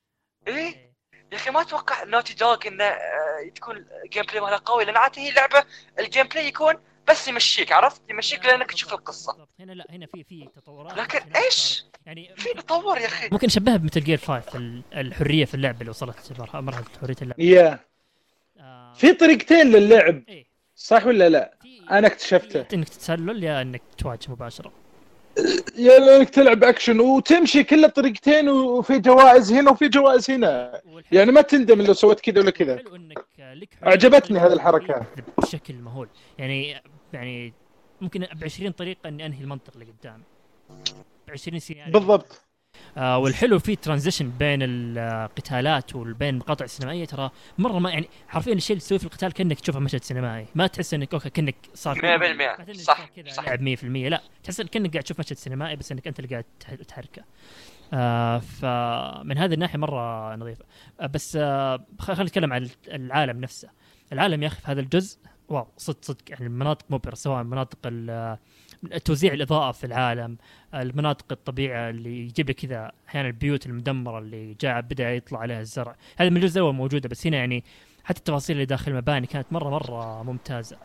إيه؟ إيه. يا أخي ما أتوقع Naughty Dog إنه آه، تكون gameplay مالها قوي لأن عادة هي لعبة ال gameplay يكون بس يمشيك عرفت؟ يمشيك لا، لأنك تشوف القصة. بالضبط. هنا لا هنا في في تطورات لكن؟ صارت- يعني في ممكن- تطور يا أخي. ممكن نشبهها بمثل جير 5 ال- الحرية في اللعب اللي وصلت مرحلة- مرحلة حرية اللعب يا آه في طريقتين للعب إيه. صح ولا لا؟ أنا اكتشفته. إنك تتسلل يا إنك تواجه مباشرة. يا إنك تلعب أكشن وتمشي كل الطريقتين وفي جوائز هنا وفي جوائز هنا. يعني ما تندم لو سويت كذا ولا كذا. أعجبتني تغير هذه الحركة. التنفيذ بشكل مهول. يعني يعني ممكن ب 20 طريقة إني أنهي المنطق اللي قدامي. ب 20 سيناريو. بالضبط. آه والحلو في transition بين القتالات وبين المقاطع السينمائيه ترى مرة ما يعني حرفيا الشيء اللي تسويه في القتال كأنك تشوفه مشهد سينمائي. ما تحس انك okay كأنك صار 100% بعدين صح، صح. لعب 100% لا تحس انك كأنك قاعد تشوف مشهد سينمائي بس إنك أنت اللي قاعد تح- تحركه. آه فمن هذه الناحية مرة نظيفة. آه بس آه خلينا نتكلم عن العالم نفسه. العالم يا أخي في هذا الجزء wow صدق صدق يعني المناطق مبهرة سواء مناطق ال- توزيع الإضاءة في العالم المناطق الطبيعة اللي يجيب لك كذا أحيانا البيوت المدمرة اللي جاء بدأ يطلع عليها الزرع. هذه من الجزء الأول موجودة بس هنا يعني حتى التفاصيل اللي داخل المباني كانت مرة مرة ممتازة.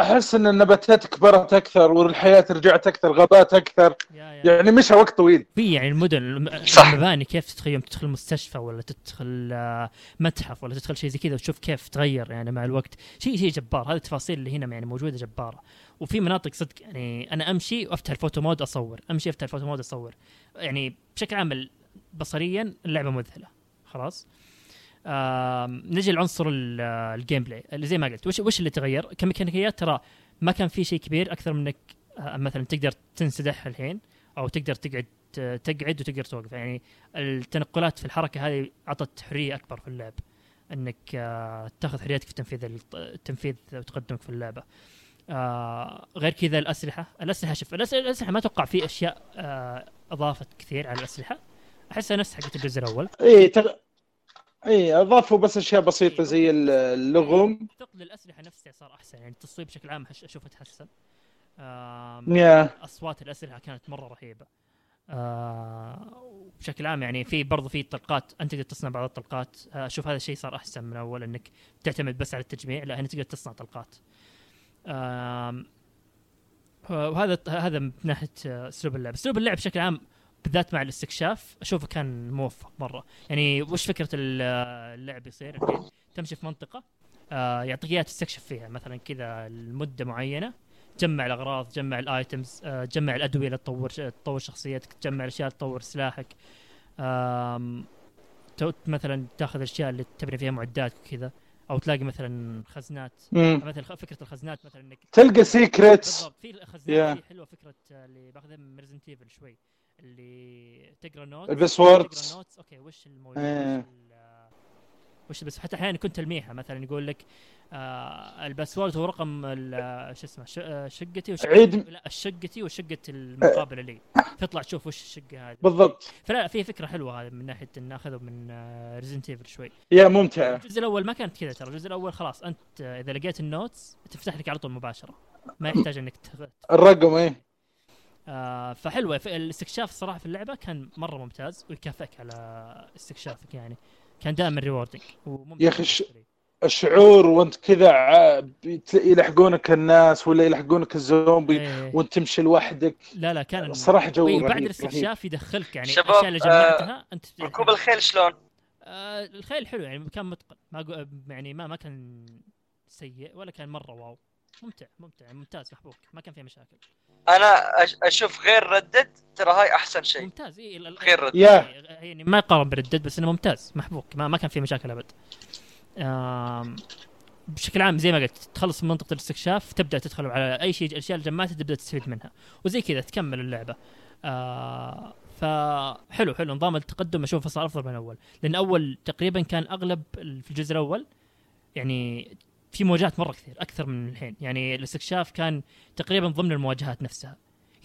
أحس إن النباتات كبرت أكثر والحياة رجعت أكثر غابات أكثر. يا يا. يعني مشى وقت طويل. في يعني المدن الم- صح. المباني كيف تدخل يوم تدخل مستشفى ولا تدخل آه، متحف ولا تدخل شيء زي كذا وتشوف كيف تغير يعني مع الوقت. شيء شيء جبار. هذه التفاصيل اللي هنا يعني موجودة جبارة. وفي مناطق صدق يعني أنا أمشي وأفتح ال photo mode أصور أمشي أفتح ال photo mode أصور. يعني بشكل عام بصريا اللعبة مذهلة خلاص. آم، نجي لعنصر ال- آه، ال gameplay اللي زي ما قلت وش وش اللي تغير؟ كميكانيكيات ترى ما كان في شيء كبير أكثر من إنك آه، مثلا تقدر تنسدح الحين أو تقدر تقعد ت- تقعد وتقدر توقف. يعني التنقلات في الحركة هذه أعطت حرية أكبر في اللعب إنك آه، تاخذ حريتك في تنفيذ التنفيذ وتقدمك في اللعبة. آه غير كذا الأسلحة. الأسلحة شوف الأسلحة ما أتوقع في أشياء آه أضافت كثير على الأسلحة. احسها نفس حقت الجزء الأول. إي تغ... إي أضافوا بس أشياء بسيطة زي ال- اللغم ثقل الأسلحة نفسها صار أحسن يعني التصويب بشكل عام أشوفه تحسن. يا. أصوات الأسلحة كانت مرة رهيبة. آه بشكل عام يعني في برضو في طلقات أنت تقدر تصنع بعض الطلقات. آه، أشوف هذا الشيء صار أحسن من اول إنك تعتمد بس على التجميع لا هنا تقدر تصنع طلقات. آه، وهذا هذا من ناحية آه، أسلوب اللعب. أسلوب اللعب بشكل عام بالذات مع الاستكشاف أشوفه كان موفق مرة. يعني وش فكرة ال- اللعب يصير؟ الحين تمشي في منطقة آه يعطيك إياها تستكشف فيها. مثلا كذا لمدة معينة تجمع الأغراض تجمع ال items آه تجمع الأدوية لتطور تطور شخصيتك تجمع الأشياء تطور سلاحك. مثلا تاخذ الأشياء اللي تبني فيها معدات وكذا. أو تلاقي مثلا خزنات مم. مثلا فكرة الخزنات مثلا إنك تلقى secrets في الخزنات Yeah. حلوة فكرة آه، اللي باخذها من Resident Evil شوي اللي تقرأ note notes okay وش الموجود إيه. وش آه، بس حتى أحيانا كنت تلميحة مثلا يقول لك آه ال password هو رقم آه، شو اسمه آه، شقتي وشقتي عيد- لا الشقتي وشقة المقابلة لي. تطلع تشوف وش الشقة هذه. بالضبط. فلا في فكرة حلوة هذه من ناحية إن أخذوا من Resident Evil شوي. yeah ممتعة الجزء الأول ما كانت كذا ترى. الجزء الأول خلاص أنت آه، إذا لقيت ال notes تفتح لك على طول مباشرة. ما يحتاج إنك تغ... الرقم إيه. آه فحلوة. الاستكشاف الصراحه في اللعبة كان مرة ممتاز ويكافئك على استكشافك يعني. كان دائما rewarding وممتع يا لي. الشعور وانت كذا يلحقونك الناس ولا يلحقونك الزومبي إيه. وانت تمشي لوحدك لا لا كان الصراحة جو إيه، رهيب بعد. الاستكشاف يدخلك يعني شباب، الأشياء اللي جمعتها أنت ركوب الخيل شلون؟ آه الخيل حلو يعني كان متقن ما يعني ما ما كان سيء ولا كان مرة واو ممتع ممتع ممتاز محبوك ما كان فيه مشاكل أنا أش- أشوف غير ردد ترى هاي أحسن شيء. ممتاز. ال- غير رد. يا. يعني ما يقارن بالردد بس إنه ممتاز محبوك ما, ما كان فيه مشاكل أبد. آم، بشكل عام زي ما قلت تخلص من منطقة الاستكشاف تبدأ تدخل على أي شيء الأشياء اللي جمعتها تبدأ تستفيد منها. وزي كذا تكمل اللعبة. آه فحلو حلو نظام التقدم أشوفه صار أفضل من الأول. لأن اول تقريبا كان أغلب في الجزء الأول يعني في مواجهات مرة كثير أكثر من الحين. يعني الاستكشاف كان تقريبا ضمن المواجهات نفسها.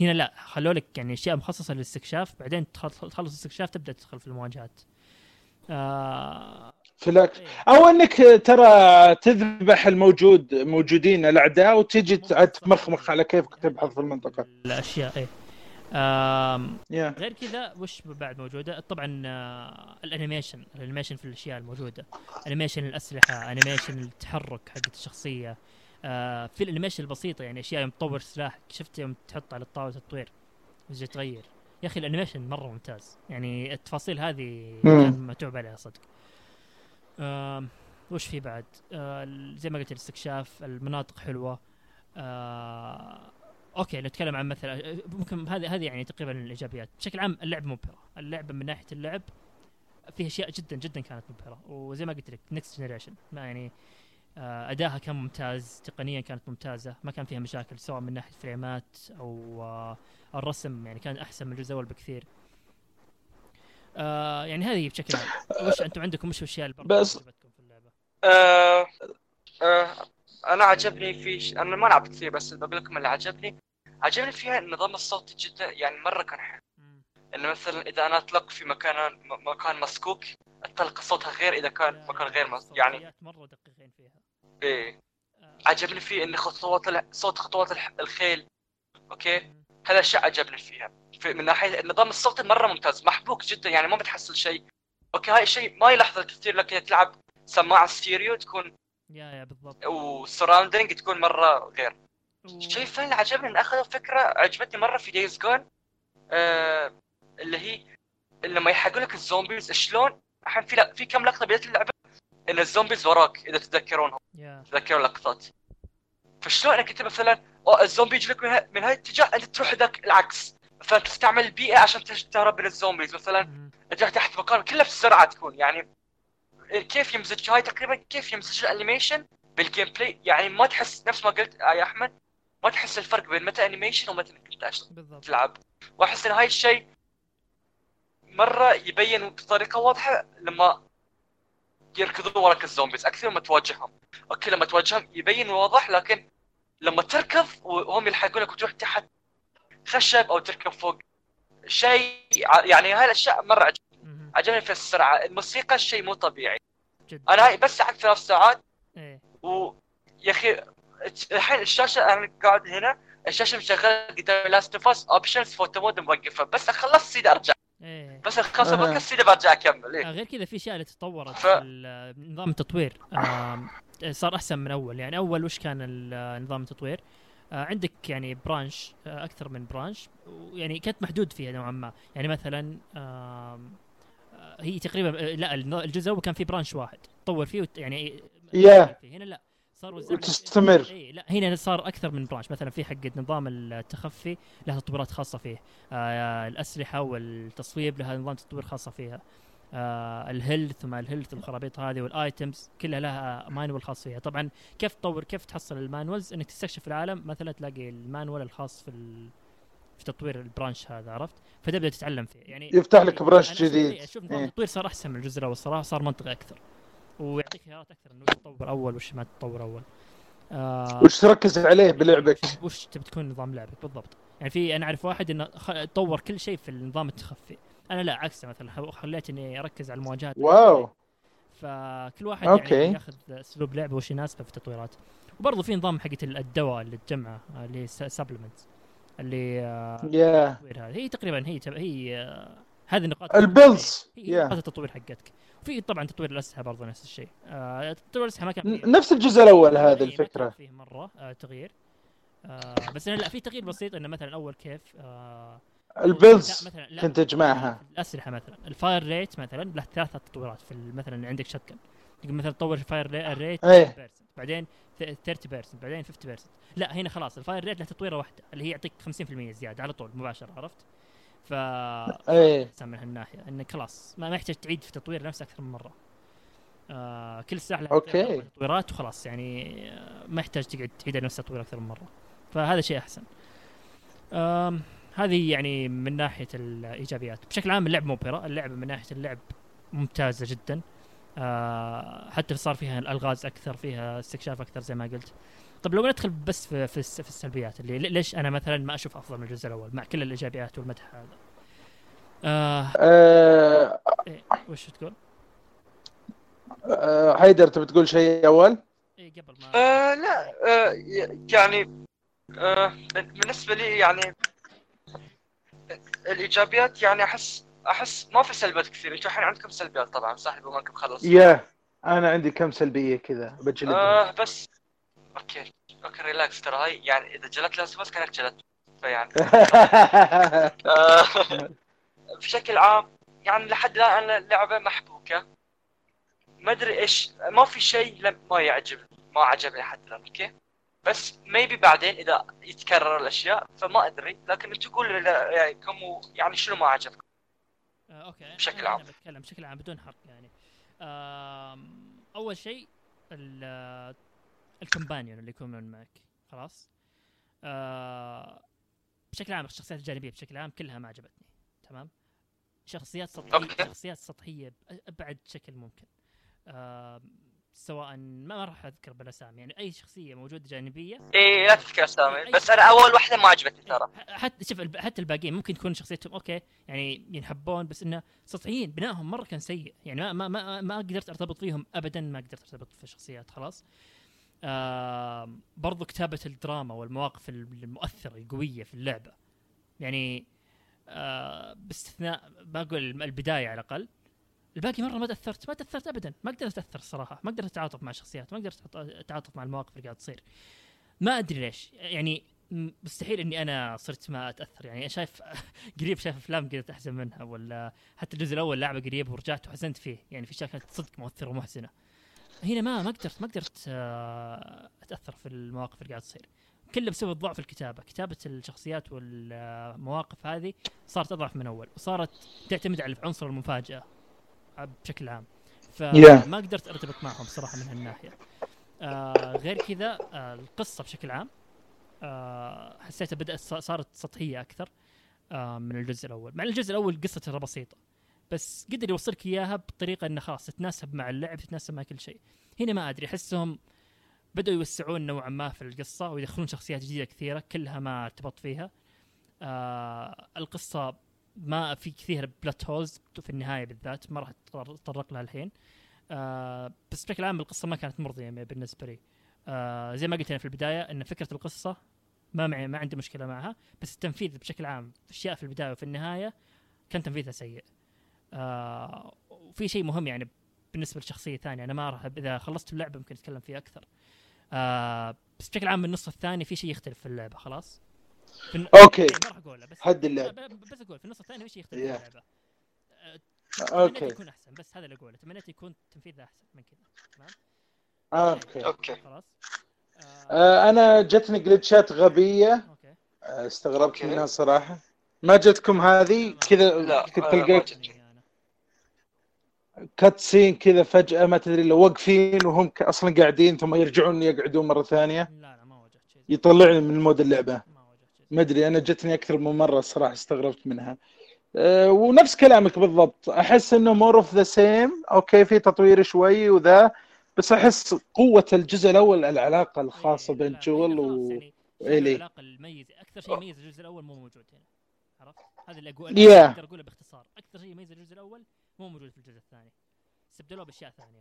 هنا لا خلوا لك يعني أشياء مخصصة للاستكشاف بعدين تخل- تخلص الاستكشاف تبدأ تدخل في المواجهات. آه في إيه. أو أنك ترى تذبح الموجود موجودين الأعداء وتجي تمخمخ على كيفك تبحث في المنطقة. الأشياء إيه. yeah غير كذا وش بعد موجودة؟ طبعا آه، ال animation ال animation في الأشياء الموجودة. animation الأسلحة animation التحرك حقت الشخصية. آه، في ال animation البسيطة يعني أشياء يوم تطور سلاحك شفت يوم تحط على الطاولة تطوير وتجي تغير؟ يا أخي ال animation مرة ممتاز. يعني التفاصيل هذه. كان متعوب عليها صدق. آم، وش في بعد؟ آه، زي ما قلت الاستكشاف المناطق حلوة. آه، okay نتكلم عن مثلا ممكن هذه هذه يعني تقريبا الإيجابيات. بشكل عام اللعبه مبهره اللعبه من ناحية اللعب فيها أشياء جدا جدا كانت مبهره وزي ما قلت لك next generation ما يعني آه، ادائها كان ممتاز تقنيا كانت ممتازة. ما كان فيها مشاكل سواء من ناحية فريمات أو آه، الرسم. يعني كان أحسن من الجزء الأول بكثير. آه يعني هذه بشكل عام. وش أنتم عندكم؟ وش الأشياء اللي بس- عجبتكم في اللعبة؟ آه آه أنا عجبني في ش... أنا ما لعبت كثير بس بقول لكم اللي عجبني عجبني فيها النظام الصوتي جدا يعني مرة كان حلو. إنه مثلا إذا أنا أطلق في مكان مكان مسكوك الطلقه صوتها غير إذا كان مكان غير مس... يعني مرة دقيقين فيها. إيه. آه، عجبني فيه إن خطوات. صوت خطوات. الخيل. أوكي. هذا الشيء عجبني فيها. في من ناحية النظام الصوتي مرة ممتاز محبوك جدا يعني ما بتحصل شيء okay هاي الشيء ما يلاحظه كثير لكن تلعب سماعة ستيريو تكون yeah yeah بالضبط. و surrounding تكون مرة غير. الثاني اللي عجبني إن أخذوا فكرة عجبتني مرة في Days Gone آه اللي هي لما يلحقونك ال zombies شلون؟ الحين في لا في كم لقطة بداية اللعبة؟ إن ال zombies وراك إذا تتذكرونهم. yeah تتذكرون لقطات فشلون إنك أنت مثلا أو الزومبي يجي لك من, ه- من هاي الاتجاه أنت تروح ذاك العكس. مثلا تستعمل البيئه عشان تهرب من ال zombies. مثلا. أنت تحت مكان كله بسرعة تكون. يعني كيف يمزج هاي تقريبا؟ كيف يمزج ال animation بال gameplay يعني ما تحس نفس ما قلت يا أحمد. ما تحس الفرق بين متى animation ومتى إنك بالضبط. تلعب. وأحس إن هاي الشيء مرة يبين بطريقة واضحة لما يركضون وراك ال zombies. أكثر ما تواجههم. okay لما تواجههم يبين واضح لكن لما تركض وهم يلحقونك وتروح تحت خشب أو تركب فوق شيء يعني هاي الأشياء مرة عجب. مم. عجبني في السرعة. الموسيقى شيء مو طبيعي. جدا أنا هاي بس لعبت ثلاث ساعات إيه. و يا أخي الحين الشاشة أنا قاعد هنا الشاشة مشغلة قدام Last of Us options photo mode موقفة. بس أخلص سيدي أرجع. إيه. بس أخلص أها. البودكاست سيدي برجع أكمل آه، إيه. غير كذا في أشياء اللي تطورت ف- نظام التطوير. آم، صار أحسن من أول. يعني أول وش كان نظام التطوير؟ آه، عندك يعني branch آه، أكثر من branch يعني كانت محدود فيها نوعا ما. يعني مثلا آه، هي تقريبا آه، لا الن- الجزء الأول كان في branch واحد. تطور فيه وت- يعني yeah. هنا لا. صار وزع وتستمر. اي لا هنا صار أكثر من branch مثلا في حق نظام التخفي له تطويرات خاصة فيه. آه الأسلحة والتصويب لها نظام تطوير خاصة فيها. آه ال health وما ال health الخرابيط هذه وال items كلها لها manual خاص فيها. طبعا كيف تطور كيف تحصل ال manuals؟ إنك تستكشف العالم مثلا تلاقي ال manual الخاص في ال... في تطوير ال branch هذا عرفت؟ فتبدأ تتعلم فيه. يعني يفتح لك branch أشوف- جديد. إيه، أشوف نظام إيه. التطوير صار أحسن من الجزء الأول صار منطقي أكثر. ويعطيك خيارات أكثر إنه وش تطور أول وش ما تطور أول. آه وش تركز عليه بلعبك؟ وش- تبي تكون نظام لعبك بالضبط. يعني في أنا أعرف واحد إنه. طور كل شيء في النظام التخفي. أنا لا عكسه مثلا خليت إني أركز على المواجهات. wow. فكل واحد okay. يعني ياخذ أسلوب لعبه وش يناسبه في التطويرات. وبرضه في نظام حقت الدواء اللي تجمعه اللي supplement اللي آه، هذه هي تقريبا هي تب... هي آه، هذه نقاط ال pills. هي yeah نقاط التطوير حقتك. وفي طبعا تطوير الأسلحة برضه نفس الشيء. آه تطوير الأسلحة ما كان فيه- نفس الجزء الأول إيه، هذه ما كان الفكرة. فيه مرة آه تغيير. آه بس أنا لا في تغيير بسيط إنه مثلا اول كيف آه ال pills لا، مثلا لا كنت تجمعها. الأسلحة مثلا. ال fire rate مثلا له ثلاثة تطويرات في مثلا عندك shotgun تقدر مثلا تطور ال fire rate إيه. 30% بعدين ث- 30% بعدين 50% لا هنا خلاص ال fire rate له تطويرة واحدة اللي هي يعطيك 50% زيادة على طول مباشرة عرفت؟ ف إيه من هالناحيه انك خلاص ما يحتاج تعيد في تطوير نفسه أكثر من مرة. آه كل okay. أربع تطويرات وخلاص يعني آه ما يحتاج تقعد تعيد نفس التطوير أكثر من مرة. فهذا شيء أحسن. هذه يعني من ناحية الإيجابيات، بشكل عام اللعب مبهرة، اللعبه من ناحية اللعب ممتازة جدا. آه حتى صار فيها الألغاز أكثر، فيها استكشاف أكثر زي ما قلت. طب لو ندخل بس في في, الس- في السلبيات اللي ليش أنا مثلا ما أشوف أفضل من الجزء الأول مع كل الإيجابيات والمدح هذا. آه آه إيه وش تقول؟ آه حيدر تبي تقول شيء أول؟ إيه قبل ما آه لا آه ي- يعني آه بالنسبة لي يعني الإيجابيات يعني احس أحس ما في سلبيات كثير أنتوا الحين عندكم سلبيات طبعا صح بما أنكم خلصتوا يا أنا عندي كم سلبية كذا بجلدها آه بس أوكي أوكي ريلاكس ترى. هاي يعني إذا جلت لاست بس كأنك جلت. فيعني. بشكل عام يعني لحد الآن أنا اللعبه محبوكة. ما أدري إيش ما في شيء لم ما يعجبني ما عجبني لحد الآن okay؟ بس maybe بعدين إذا يتكرر الأشياء فما أدري. لكن أنتم قولوا لي يعني كم يعني شنو ما عجبكم آه okay. بشكل عام. بتكلم بشكل عام بدون حرق يعني. أول شيء ال companion اللي يكونون معك. خلاص؟ آه، بشكل عام الشخصيات الجانبية بشكل عام كلها ما عجبتني. تمام؟ شخصيات سطحية. شخصيات سطحية بابعد شكل ممكن. آم، سواء ما راح أذكر بالاسامي يعني أي شخصية موجودة جانبية. إيه لا تذكر اسامي بس أنا أول واحدة ما عجبتني ترى. حتى شوف حتى الباقيين ممكن تكون شخصيتهم أوكي يعني ينحبون بس إنه سطحيين بنائهم مرة كان سيء. يعني ما ما ما, ما قدرت أرتبط فيهم ابدا ما قدرت أرتبط في الشخصيات خلاص. آه برضو كتابة الدراما والمواقف المؤثرة القوية في اللعبة. يعني آه باستثناء بقول البداية على الأقل. الباقي مرة ما تأثرت ما تأثرت أبدا. ما قدرت أتأثر الصراحة ما قدرت أتعاطف مع الشخصيات ما قدرت أتعاطف مع المواقف اللي قاعد تصير. ما أدري ليش. يعني مستحيل إني أنا صرت ما أتأثر. يعني شايف قريب شايف أفلام قدرت أحزن منها ولا حتى الجزء الأول لعبة قريب ورجعت وحزنت فيه. يعني في أشياء كانت صدق مؤثرة ومحزنة. هنا ما ما قدرت ما قدرت آه، أتأثر في المواقف اللي قاعد تصير. كله بسبب ضعف الكتابة. كتابة الشخصيات والمواقف هذه صارت أضعف من أول وصارت تعتمد على عنصر المفاجأة بشكل عام. فما قدرت أرتبط معهم صراحة من هالناحية. آه غير كذا آه القصة بشكل عام آه حسيتها بدأت صارت سطحية أكثر آه من الجزء الأول. مع الجزء الأول قصته ترى بسيطة. بس قدر يوصلك إياها بطريقة إنه خلاص تتناسب مع اللعب تتناسب مع كل شيء. هنا ما أدري أحسهم بدأوا يوسعون نوعا ما في القصة ويدخلون شخصيات جديدة كثيرة كلها ما ارتبط فيها. آه القصة ما في كثير بلوت هولز في النهاية بالذات ما راح اتطرق لها الحين. آه بس بشكل عام القصة ما كانت مرضية بالنسبة لي. آه زي ما قلت أنا في البداية إن فكرة القصة ما معي ما عندي مشكلة معها بس التنفيذ بشكل عام اشياء في البداية وفي النهاية كان تنفيذها سيء. آه وفي شيء مهم يعني بالنسبة لشخصية ثانية. أنا ما راح إذا خلصت اللعبة ممكن أتكلم فيه أكثر. آه بس بشكل عام النص الثاني في شيء يختلف في اللعبة خلاص؟ في okay. إيه، ما راح أقوله بس حد اللعب. لا، ب- بس أقول في النص الثاني في شيء يختلف Yeah. في اللعبة. آه، تمنيت okay. يكون أحسن بس هذا اللي أقوله. تمنيت يكون تنفيذه أحسن من كذا. تمام؟ okay. okay. خلاص. آه آه أنا جتني glitchات غبية. okay. آه، استغربت okay. منها صراحة. ما جتكم هذه؟ كذا آه، تلقاك. cutscene كذا فجأة ما تدري لو واقفين وهم أصلا قاعدين ثم يرجعون يقعدون مرة ثانية. لا لا ما واجهت شيء. يطلعني من mood اللعبة. ما واجهت شيء. ما أدري أنا جتني أكثر من مرة الصراحه استغربت منها. أه ونفس كلامك بالضبط. أحس إنه more of the same okay في تطوير شوي وذا بس أحس قوة الجزء الأول العلاقة الخاصة إيه، بين جول و يعني وإيلي. العلاقة المميزه أكثر شيء يميز الجزء الأول مو موجود هنا عرفت؟ هذا اللي أقول Yeah. أقدر اقوله باختصار. أكثر شيء يميز الجزء الأول مو موجود في الجزء الثاني. استبدلوه بأشياء ثانية.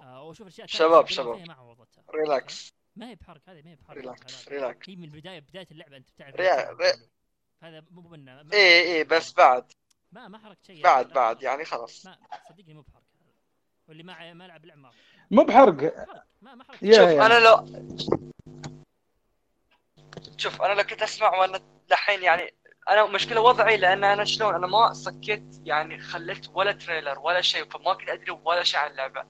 آه واشوف الأشياء الثانية شباب، شباب. ما عوضتها. relax ما هي بحرق هذه ما هي بحرق relax. relax هي من البداية بداية اللعبة أنت بتعرف هذا مو منه إيه إيه بس بعد. ما ما حرقت شيء. بعد بعد يعني خلاص. ما صدقني مو بحرق هذا. واللي ما ما لعب اللعبة ما عرف. مو بحرق. ما ما حرقت يا- شوف. أنا لو شوف أنا لو كنت أسمع وأنا دحين يعني أنا مشكلة وضعي لأن أنا شلون أنا ما سكت يعني خليت ولا تريلر ولا شيء فما كنت أدري ولا شيء عن اللعبة.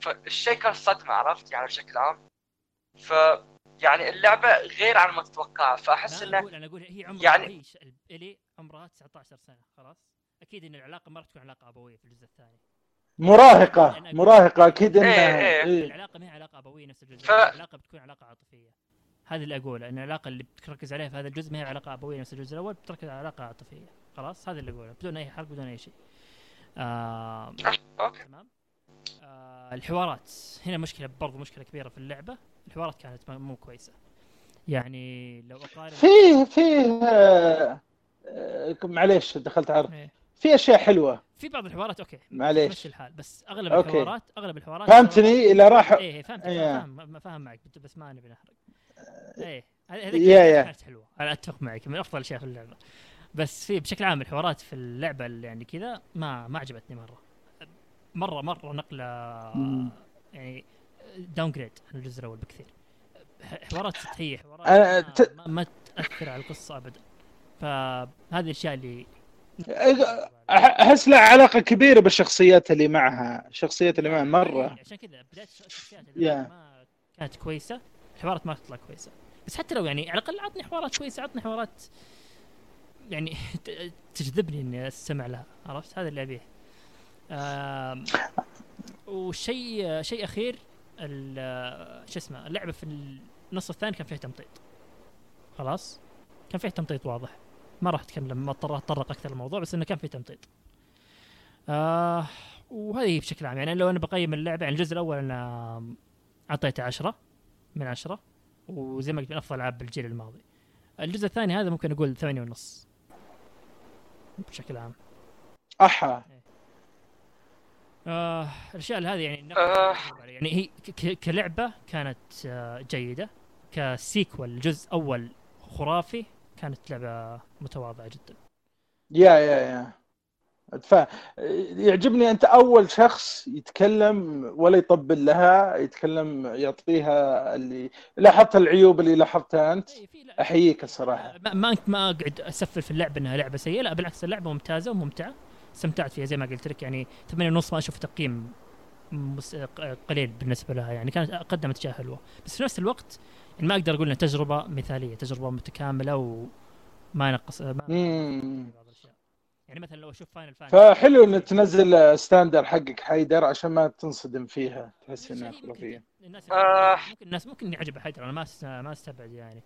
فالشيء كان صدمة عرفت؟ يعني بشكل عام. ف يعني اللعبة غير عن ما تتوقعها فأحس إنه أقول أنا أقول هي عمرها يعني- إلي عمرها 19 سنة خلاص؟ أكيد إن العلاقة ما راح تكون علاقة أبوية في الجزء الثاني. مراهقة مراهقة أكيد إنها إيه، إيه. إيه. العلاقة ما هي علاقة أبوية نفس الجزء ف- العلاقة بتكون علاقة عاطفية. هذا اللي أقوله إن العلاقة اللي بتركز عليها في هذا الجزء ما هي علاقة أبوية نفس الجزء الأول بتركز على علاقة عاطفية. خلاص؟ هذا اللي أقوله بدون أي حرق بدون أي شيء. آه أوكي. تمام. آه الحوارات. هنا مشكلة برضو مشكلة كبيرة في اللعبة. الحوارات كانت مو كويسة. يعني لو أقارن فيه فيه آه، معليش دخلت عرض. إيه. في أشياء حلوة. في بعض الحوارات okay. معليش. تمشي الحال بس أغلب okay. الحوارات أغلب الحوارات فهمتني إلى راح إيه فهمت إيه. فاهم ما- فاهم معك بس ما نبي نحرق. إيه. هذيك يا- هذيك يا. كانت حلوة. أنا أتفق معك من أفضل الاشياء في اللعبة. بس في بشكل عام الحوارات في اللعبة اللي يعني كذا ما ما عجبتني مرة. مرة مرة نقلة. يعني downgrade عن الجزء الأول بكثير. حوارات سطحيه حوارات أنا ما, ت- ما, ما تأثر على القصة ابدا. فهذه الأشياء اللي أحس لها علاقة كبيرة بالشخصيات اللي معها الشخصيات اللي معها مرة. عشان كذا بدايه الشخصيات اللي Yeah. ما كانت كويسة. الحوارات ما تطلع كويسة. بس حتى لو يعني على الأقل عطني حوارات كويسة عطني حوارات يعني تجذبني إني أستمع لها عرفت؟ هذا اللي أبيه. وشيء شيء أخير شو اسمه اللعبة في النص الثاني كان فيها تمطيط. خلاص؟ كان فيه تمطيط واضح. ما راح أتكلم ما اتطرق أكثر الموضوع بس إنه كان فيه تمطيط. آه وهذه بشكل عام يعني لو أنا بقيم اللعبة يعني الجزء الأول أنا أعطيته عشرة. من عشرة وزي ما قلت من أفضل ألعاب الجيل الماضي. الجزء الثاني هذا ممكن أقول ثمانية ونص. بشكل عام. أحا. آه الأشياء اللي هذه يعني آه. يعني هي كلعبة كانت آه جيدة. كسيكول جزء أول خرافي كانت لعبة متواضعة جدا. يا يا يا. يعجبني أنت أول شخص يتكلم ولا يطبل لها يتكلم يعطيها اللي لاحظت العيوب اللي لاحظتها أنت؟ إيه، أحييك الصراحة. ما ما ما اقعد أسفل في اللعبة إنها لعبة سيئة لا بالعكس اللعبة ممتازة وممتعة. استمتعت فيها زي ما قلت لك يعني ثمانية ونص ما أشوف تقييم قليل بالنسبة لها يعني كانت قدمت أشياء حلوة. بس في نفس الوقت يعني ما أقدر أقول إنها تجربة مثالية تجربة متكاملة وما نقص ما يعني مثلا لو أشوف فاينل فانتسي فحلو ان تنزل standard حقك حيدر عشان ما تنصدم فيها تحس إنها ممكن خرافية. الناس آه. ممكن الناس ممكن يعجبها حيدر أنا ما ما أستبعد يعني.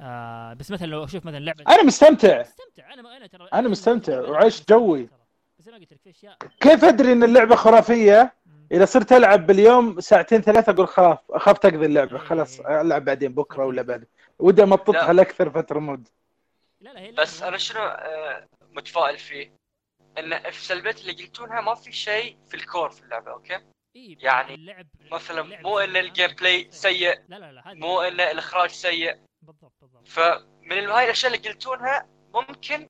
آه بس مثلا لو أشوف مثلا لعبه أنا مستمتع. مستمتع. أنا أنا ترى أنا مستمتع. وعشت جوي. بس ما قلت لك في اشياء كيف أدري إن اللعبة خرافية؟ إذا صرت ألعب باليوم ساعتين ثلاثة أقول خلاص أخاف تقضي اللعبة. خلاص ألعب بعدين بكرة ولا بعد. ودي أمططها لاكثر فتره مد لا لا هي بس أنا شنو آه، متفائل فيه. إن في سلبيات اللي قلتونها ما في شيء في الكور في اللعبة أوكي؟ إيه يعني اللعب مثلا اللعب مو إن ال gameplay سيء لا لا لا مو إن الإخراج سيء. بالضبط بالضبط. فمن هاي الأشياء اللي قلتونها ممكن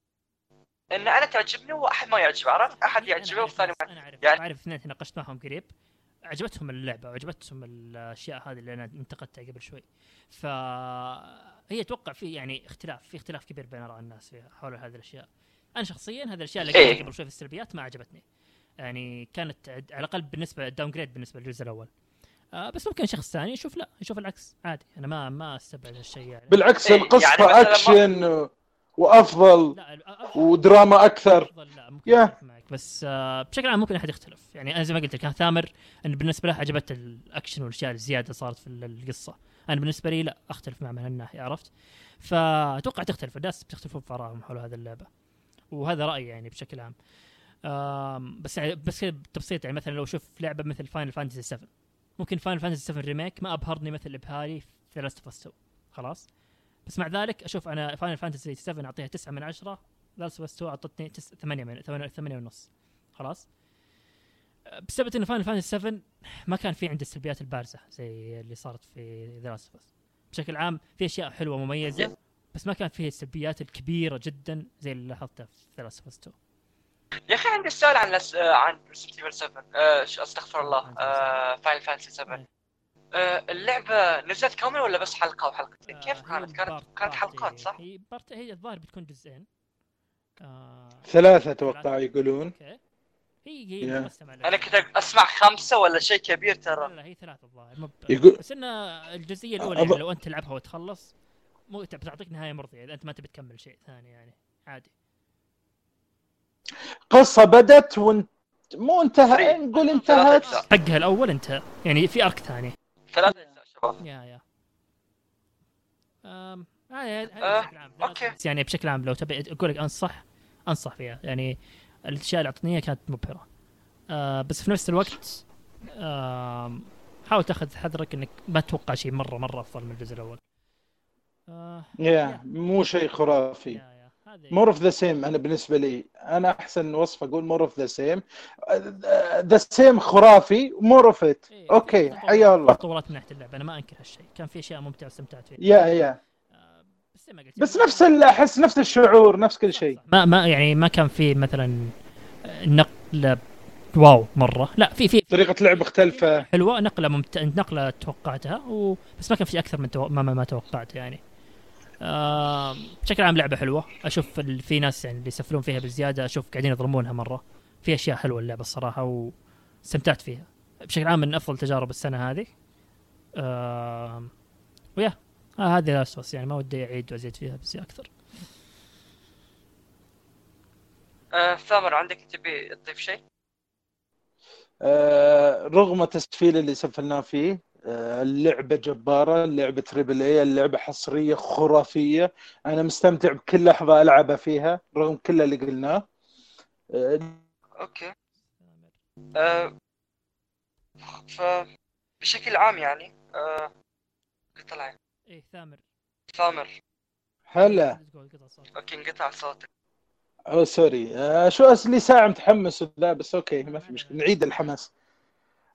إن أنا تعجبني واحد ما يعجبه عرفت؟ أحد يعجبه والثاني ما أنا أعرف يعني- أعرف اثنين إحنا ناقشناهم قريب. عجبتهم اللعبة وعجبتهم الأشياء هذه اللي أنا انتقدتها قبل شوي. فهي أتوقع في يعني اختلاف في اختلاف كبير بين آراء الناس حول هذه الأشياء. أنا شخصيا هذه الأشياء اللي إيه. قلتها قبل شوي في السلبيات ما عجبتني. يعني كانت عد- على الأقل بالنسبة ال downgrade بالنسبة للجزء الأول. آه بس ممكن شخص ثاني يشوف لا يشوف العكس. عادي. أنا ما ما أستبعد هالشيء يعني. بالعكس إيه، القصة يعني ما- اكشن وأفضل لا ودراما أكثر. أفضل لا ممكن. أتفق معك. بس آه بشكل عام ممكن أحد يختلف. يعني أنا زي ما قلت لك كان ثامر إن بالنسبة له عجبته الأكشن والأشياء الزيادة صارت في ال- القصة. أنا بالنسبة لي لا أختلف معه من هالناحية عرفت؟ فأتوقع تختلف. الناس بتختلفون في ارائهم حول هذه اللعبة. وهذا رأيي يعني بشكل عام. بس يعني بس بتبسيط يعني مثلا لو شوف لعبة مثل فاينل فانتسي 7 ممكن فاينل فانتسي 7 remake ما أبهرني مثل ابهاري في Last of 2 خلاص؟ بس مع ذلك أشوف أنا فاينل فانتسي 7 أعطيها 9 من 10 Last of 2 أعطتني 8 من 8 8 ونص. خلاص؟ أه، بسبب إن فاينل فانتسي 7 ما كان في عنده السلبيات البارزة زي اللي صارت في The Last بشكل عام في أشياء حلوة مميزة. بس ما كان فيها السلبيات الكبيرة جدا زي اللي لاحظتها في The Last of 2 يا أخي عندي سؤال عن لس... آه، عن Resident Evil 7 آه، ش- أستغفر الله. فاينل فانتسي 7 آه، اللعبة نزلت كاملة ولا بس حلقة وحلقتين؟ كيف آه، كانت؟ هي كانت؟ part- كانت part حلقات صح؟ هي part هي الظاهر بتكون جزئين. آه ثلاثة أتوقع يقولون. okay. هي هي على أنا. كنت أسمع خمسة ولا شيء كبير لا ترى. لا هي ثلاثة الظاهر. مب... يقول بس ان الجزئية الأولى أظ- يعني لو أنت تلعبها وتخلص مو بتعطيك نهاية مرضية إذا أنت ما تبي تكمل شيء ثاني يعني عادي. قصة بدت وانت مو انتهى Free. نقول انتهت. حقها الأول انتهى يعني في أرك ثاني. ثلاث اجزاء شباب. يا يا. أم... آه،. بس يعني بشكل عام لو تبي أقول لك أنصح أنصح فيها. يعني الأشياء اللي اعطتني إياها كانت مبهرة. آه بس في نفس الوقت آه حاول تاخذ حذرك إنك ما تتوقع شيء مرة مرة أفضل من الجزء الأول. yeah مو شيء خرافي. more of the same أنا بالنسبة لي أنا أحسن وصف أقول more of the same the same خرافي more of it okay حيا الله. تطورات من ناحية اللعبة. أنا ما أنكر هالشيء. كان في أشياء ممتعة واستمتعت فيها. يا يا. آه بس ما قلت بس نفس ال- أحس نفس الشعور نفس كل شيء. ما ما يعني ما كان في مثلا نقلة wow مرة. لا في في. طريقة لعب مختلفة. حلوة نقلة ممت... نقلة توقعتها و... بس ما كان في أكثر من تو... ما, ما, ما توقعت يعني. آه... بشكل عام لعبة حلوة أشوف. في ناس يعني اللي يسفلون فيها بزيادة أشوف قاعدين يظلمونها مرة في أشياء حلوة اللعبة الصراحة واستمتعت فيها بشكل عام من أفضل تجارب السنة هذه آه... و yeah آه هذه Last يعني ما ودي أعيد وأزيد فيها بس أكثر آه، ثامر عندك تبي تضيف شيء؟ آه، رغم التسفيل اللي سفلناه فيه آه، اللعبة جبارة اللعبة triple A اللعبة حصرية خرافية. أنا مستمتع بكل لحظة ألعبها فيها رغم كل اللي قلناه. آه، أوكي. آه، فبشكل عام يعني آه، قطع إيه ثامر. ثامر. هلا. أوكي انقطع صوتك. أو sorry. آه، شو لي ساعة متحمس وذا بس أوكي ما في مشكلة. نعيد الحماس.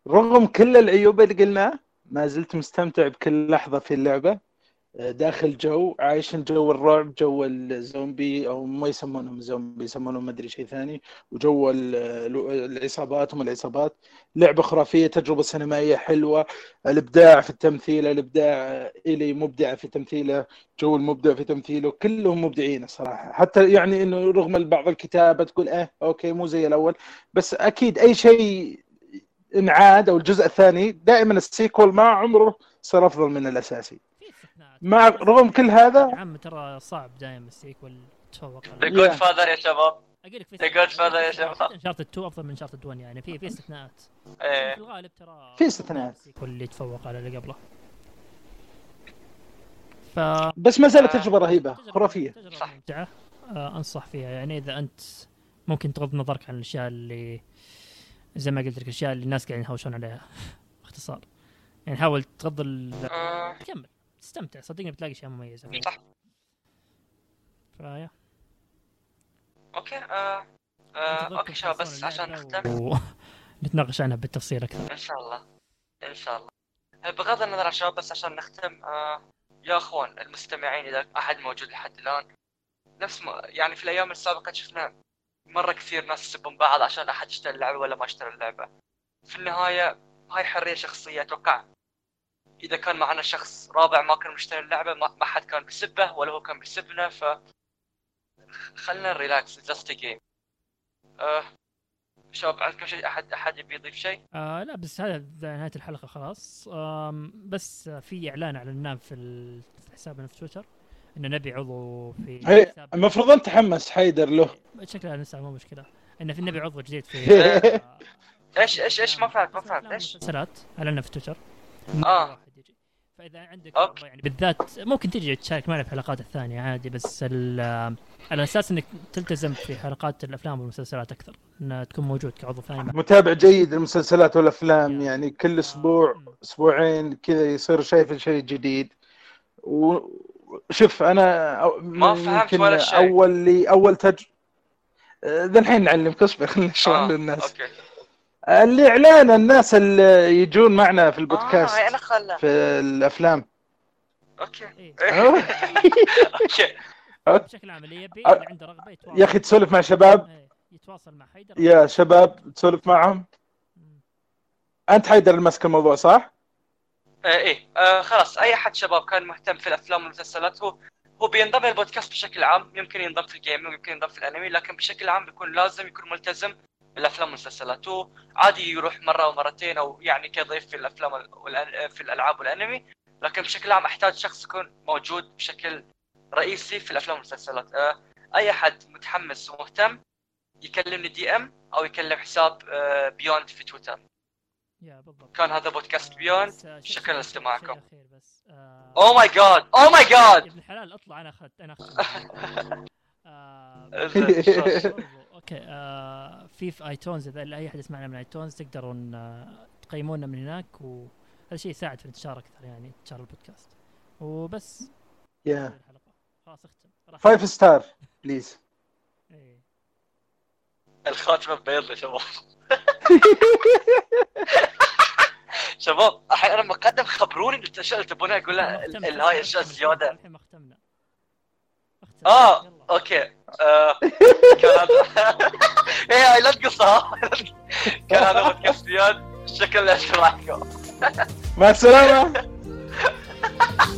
رغم كل العيوب اللي قلناه ما زلت مستمتع بكل لحظة في اللعبة. آه، داخل جو عايش جو الرعب جو الزومبي أو ما يسمونهم زومبي يسمونهم ما أدري شيء ثاني وجو ال- ال- العصابات هم العصابات. لعبة خرافية تجربة سينمائية حلوة. الإبداع في التمثيل الإبداع إلي مبدع في تمثيله جو المبدع في تمثيله كلهم مبدعين الصراحة. حتى يعني إنه رغم بعض الكتابة تقول آه أوكي مو زي الأول. بس أكيد أي شيء انعاد أو الجزء الثاني دائما ال sequel ما عمره صار أفضل من الأساسي في استثناءات مع رغم كل هذا يا عم ترى صعب دايم ال sequel تفوق ذا على Godfather يا شباب أقول لك في The Godfather يا شباب. Uncharted 2 أفضل من Uncharted 1 يعني في في استثناءات إيه في الغالب ترى في استثناءات. السيكول اللي يتفوق على اللي قبله ف بس ما زالت آه. تجربة رهيبة خرافية تجربة صح. ممتعة آه أنصح فيها يعني إذا أنت ممكن تغض نظرك عن الأشياء اللي زي ما قلت لك الاشياء اللي الناس قاعدين يهوشون عليها. باختصار. يعني حاول تغض ال... آه، كمل. تستمتع صدقني بتلاقي أشياء مميزة. فيها صح. فيا أوكي آه، آه، أوكي شباب بس عشان نختم ونتناقش عنها بالتفصيل أكثر. إن شاء الله. إن شاء الله. بغض النظر عن شباب بس عشان نختم آه، يا أخوان المستمعين إذا أحد موجود لحد الآن. نفس ما يعني في الأيام السابقة شفنا مرة كثير ناس يسبون بعض عشان أحد اشترى اللعبة ولا ما اشترى اللعبة. في النهاية هاي حرية شخصية أتوقع إذا كان معنا شخص رابع ما كان مشتري اللعبة ما حد كان بيسبه ولا هو كان بيسبنا ف خلنا relax just game أه شباب عندكم شيء أحد أحد يبي يضيف شيء؟ آه لا بس هذا نهاية الحلقة خلاص. آم بس في إعلان اعلناه في حسابنا في تويتر. إنه نبي عضو في المفروض أنت تحمس حيدر له شكلها نسأل مو مشكلة إنه في نبي عضو جديد في إيش إيش إيش ما فهمت ما فهمت إيش؟ ومسلسلات اعلنا في تويتر آه. يجي. فإذا عندك أوكي. يعني بالذات ممكن تجي تشارك معنا في الحلقات الثانية عادي بس ال- على أساس إنك تلتزم في حلقات الأفلام والمسلسلات أكثر انها تكون موجود كعضو ثاني. متابع جيد للمسلسلات والأفلام. يعني كل أسبوع. أسبوعين كذا يصير شايف شيء جديد وشوف أنا أو- ما فهمت ولا شيء. أول لي أول تج آه، ذا الحين نعلمك اصبر خلينا نشرح آه، للناس. أوكي. اللي إعلان الناس اللي يجون معنا في البودكاست خلى في الأفلام. أوكي. إيه. أوكي. بشكل عام اللي يبي اللي عنده رغبة يتواصل. يا أخي تسولف مع شباب. إيه، يتواصل مع حيدر. يا شباب تسولف معهم. أنت حيدر اللي ماسك الموضوع صح؟ آه إيه. آه خلاص أي أحد شباب كان مهتم في الأفلام والمسلسلات هو هو بينضم للبودكاست بشكل عام. يمكن ينضم في ال gaming يمكن ينضم في الأنمي لكن بشكل عام بيكون لازم يكون ملتزم بالأفلام والمسلسلات. عادي يروح مرة أو مرتين أو يعني كضيف في الأفلام. في الألعاب والأنمي. لكن بشكل عام أحتاج شخص يكون موجود بشكل رئيسي في الأفلام والمسلسلات. آه أي أحد متحمس ومهتم يكلمني DM أو يكلم حساب آه Beyond في تويتر. يا بالضبط. كان هذا بودكاست Beyond آه، شيء- شكراً لاستماعكم. آه، oh my God oh my يا God ابن الحلال اطلع أنا اخذت أنا اخذت آه، برضو، أوكي آه في في iTunes إذا أي أحد يسمعنا من iTunes تقدرون آه تقيمونا من هناك وهذا الشيء يساعد في الانتشار أكثر يعني انتشار البودكاست. وبس. يا خلاص أختم. five star please. الخاتمة بيض يا شباب شباب الحين أنا مقدم خبروني الأشياء اللي تبونها أقول لها هاي أشياء زيادة. الحين ما ختمنا. آه. أوكي. آه، كان هذا إيه هاي لا تقصها كان هذا بودكاست زياد. شكرا لاشتراككم مع السلامة.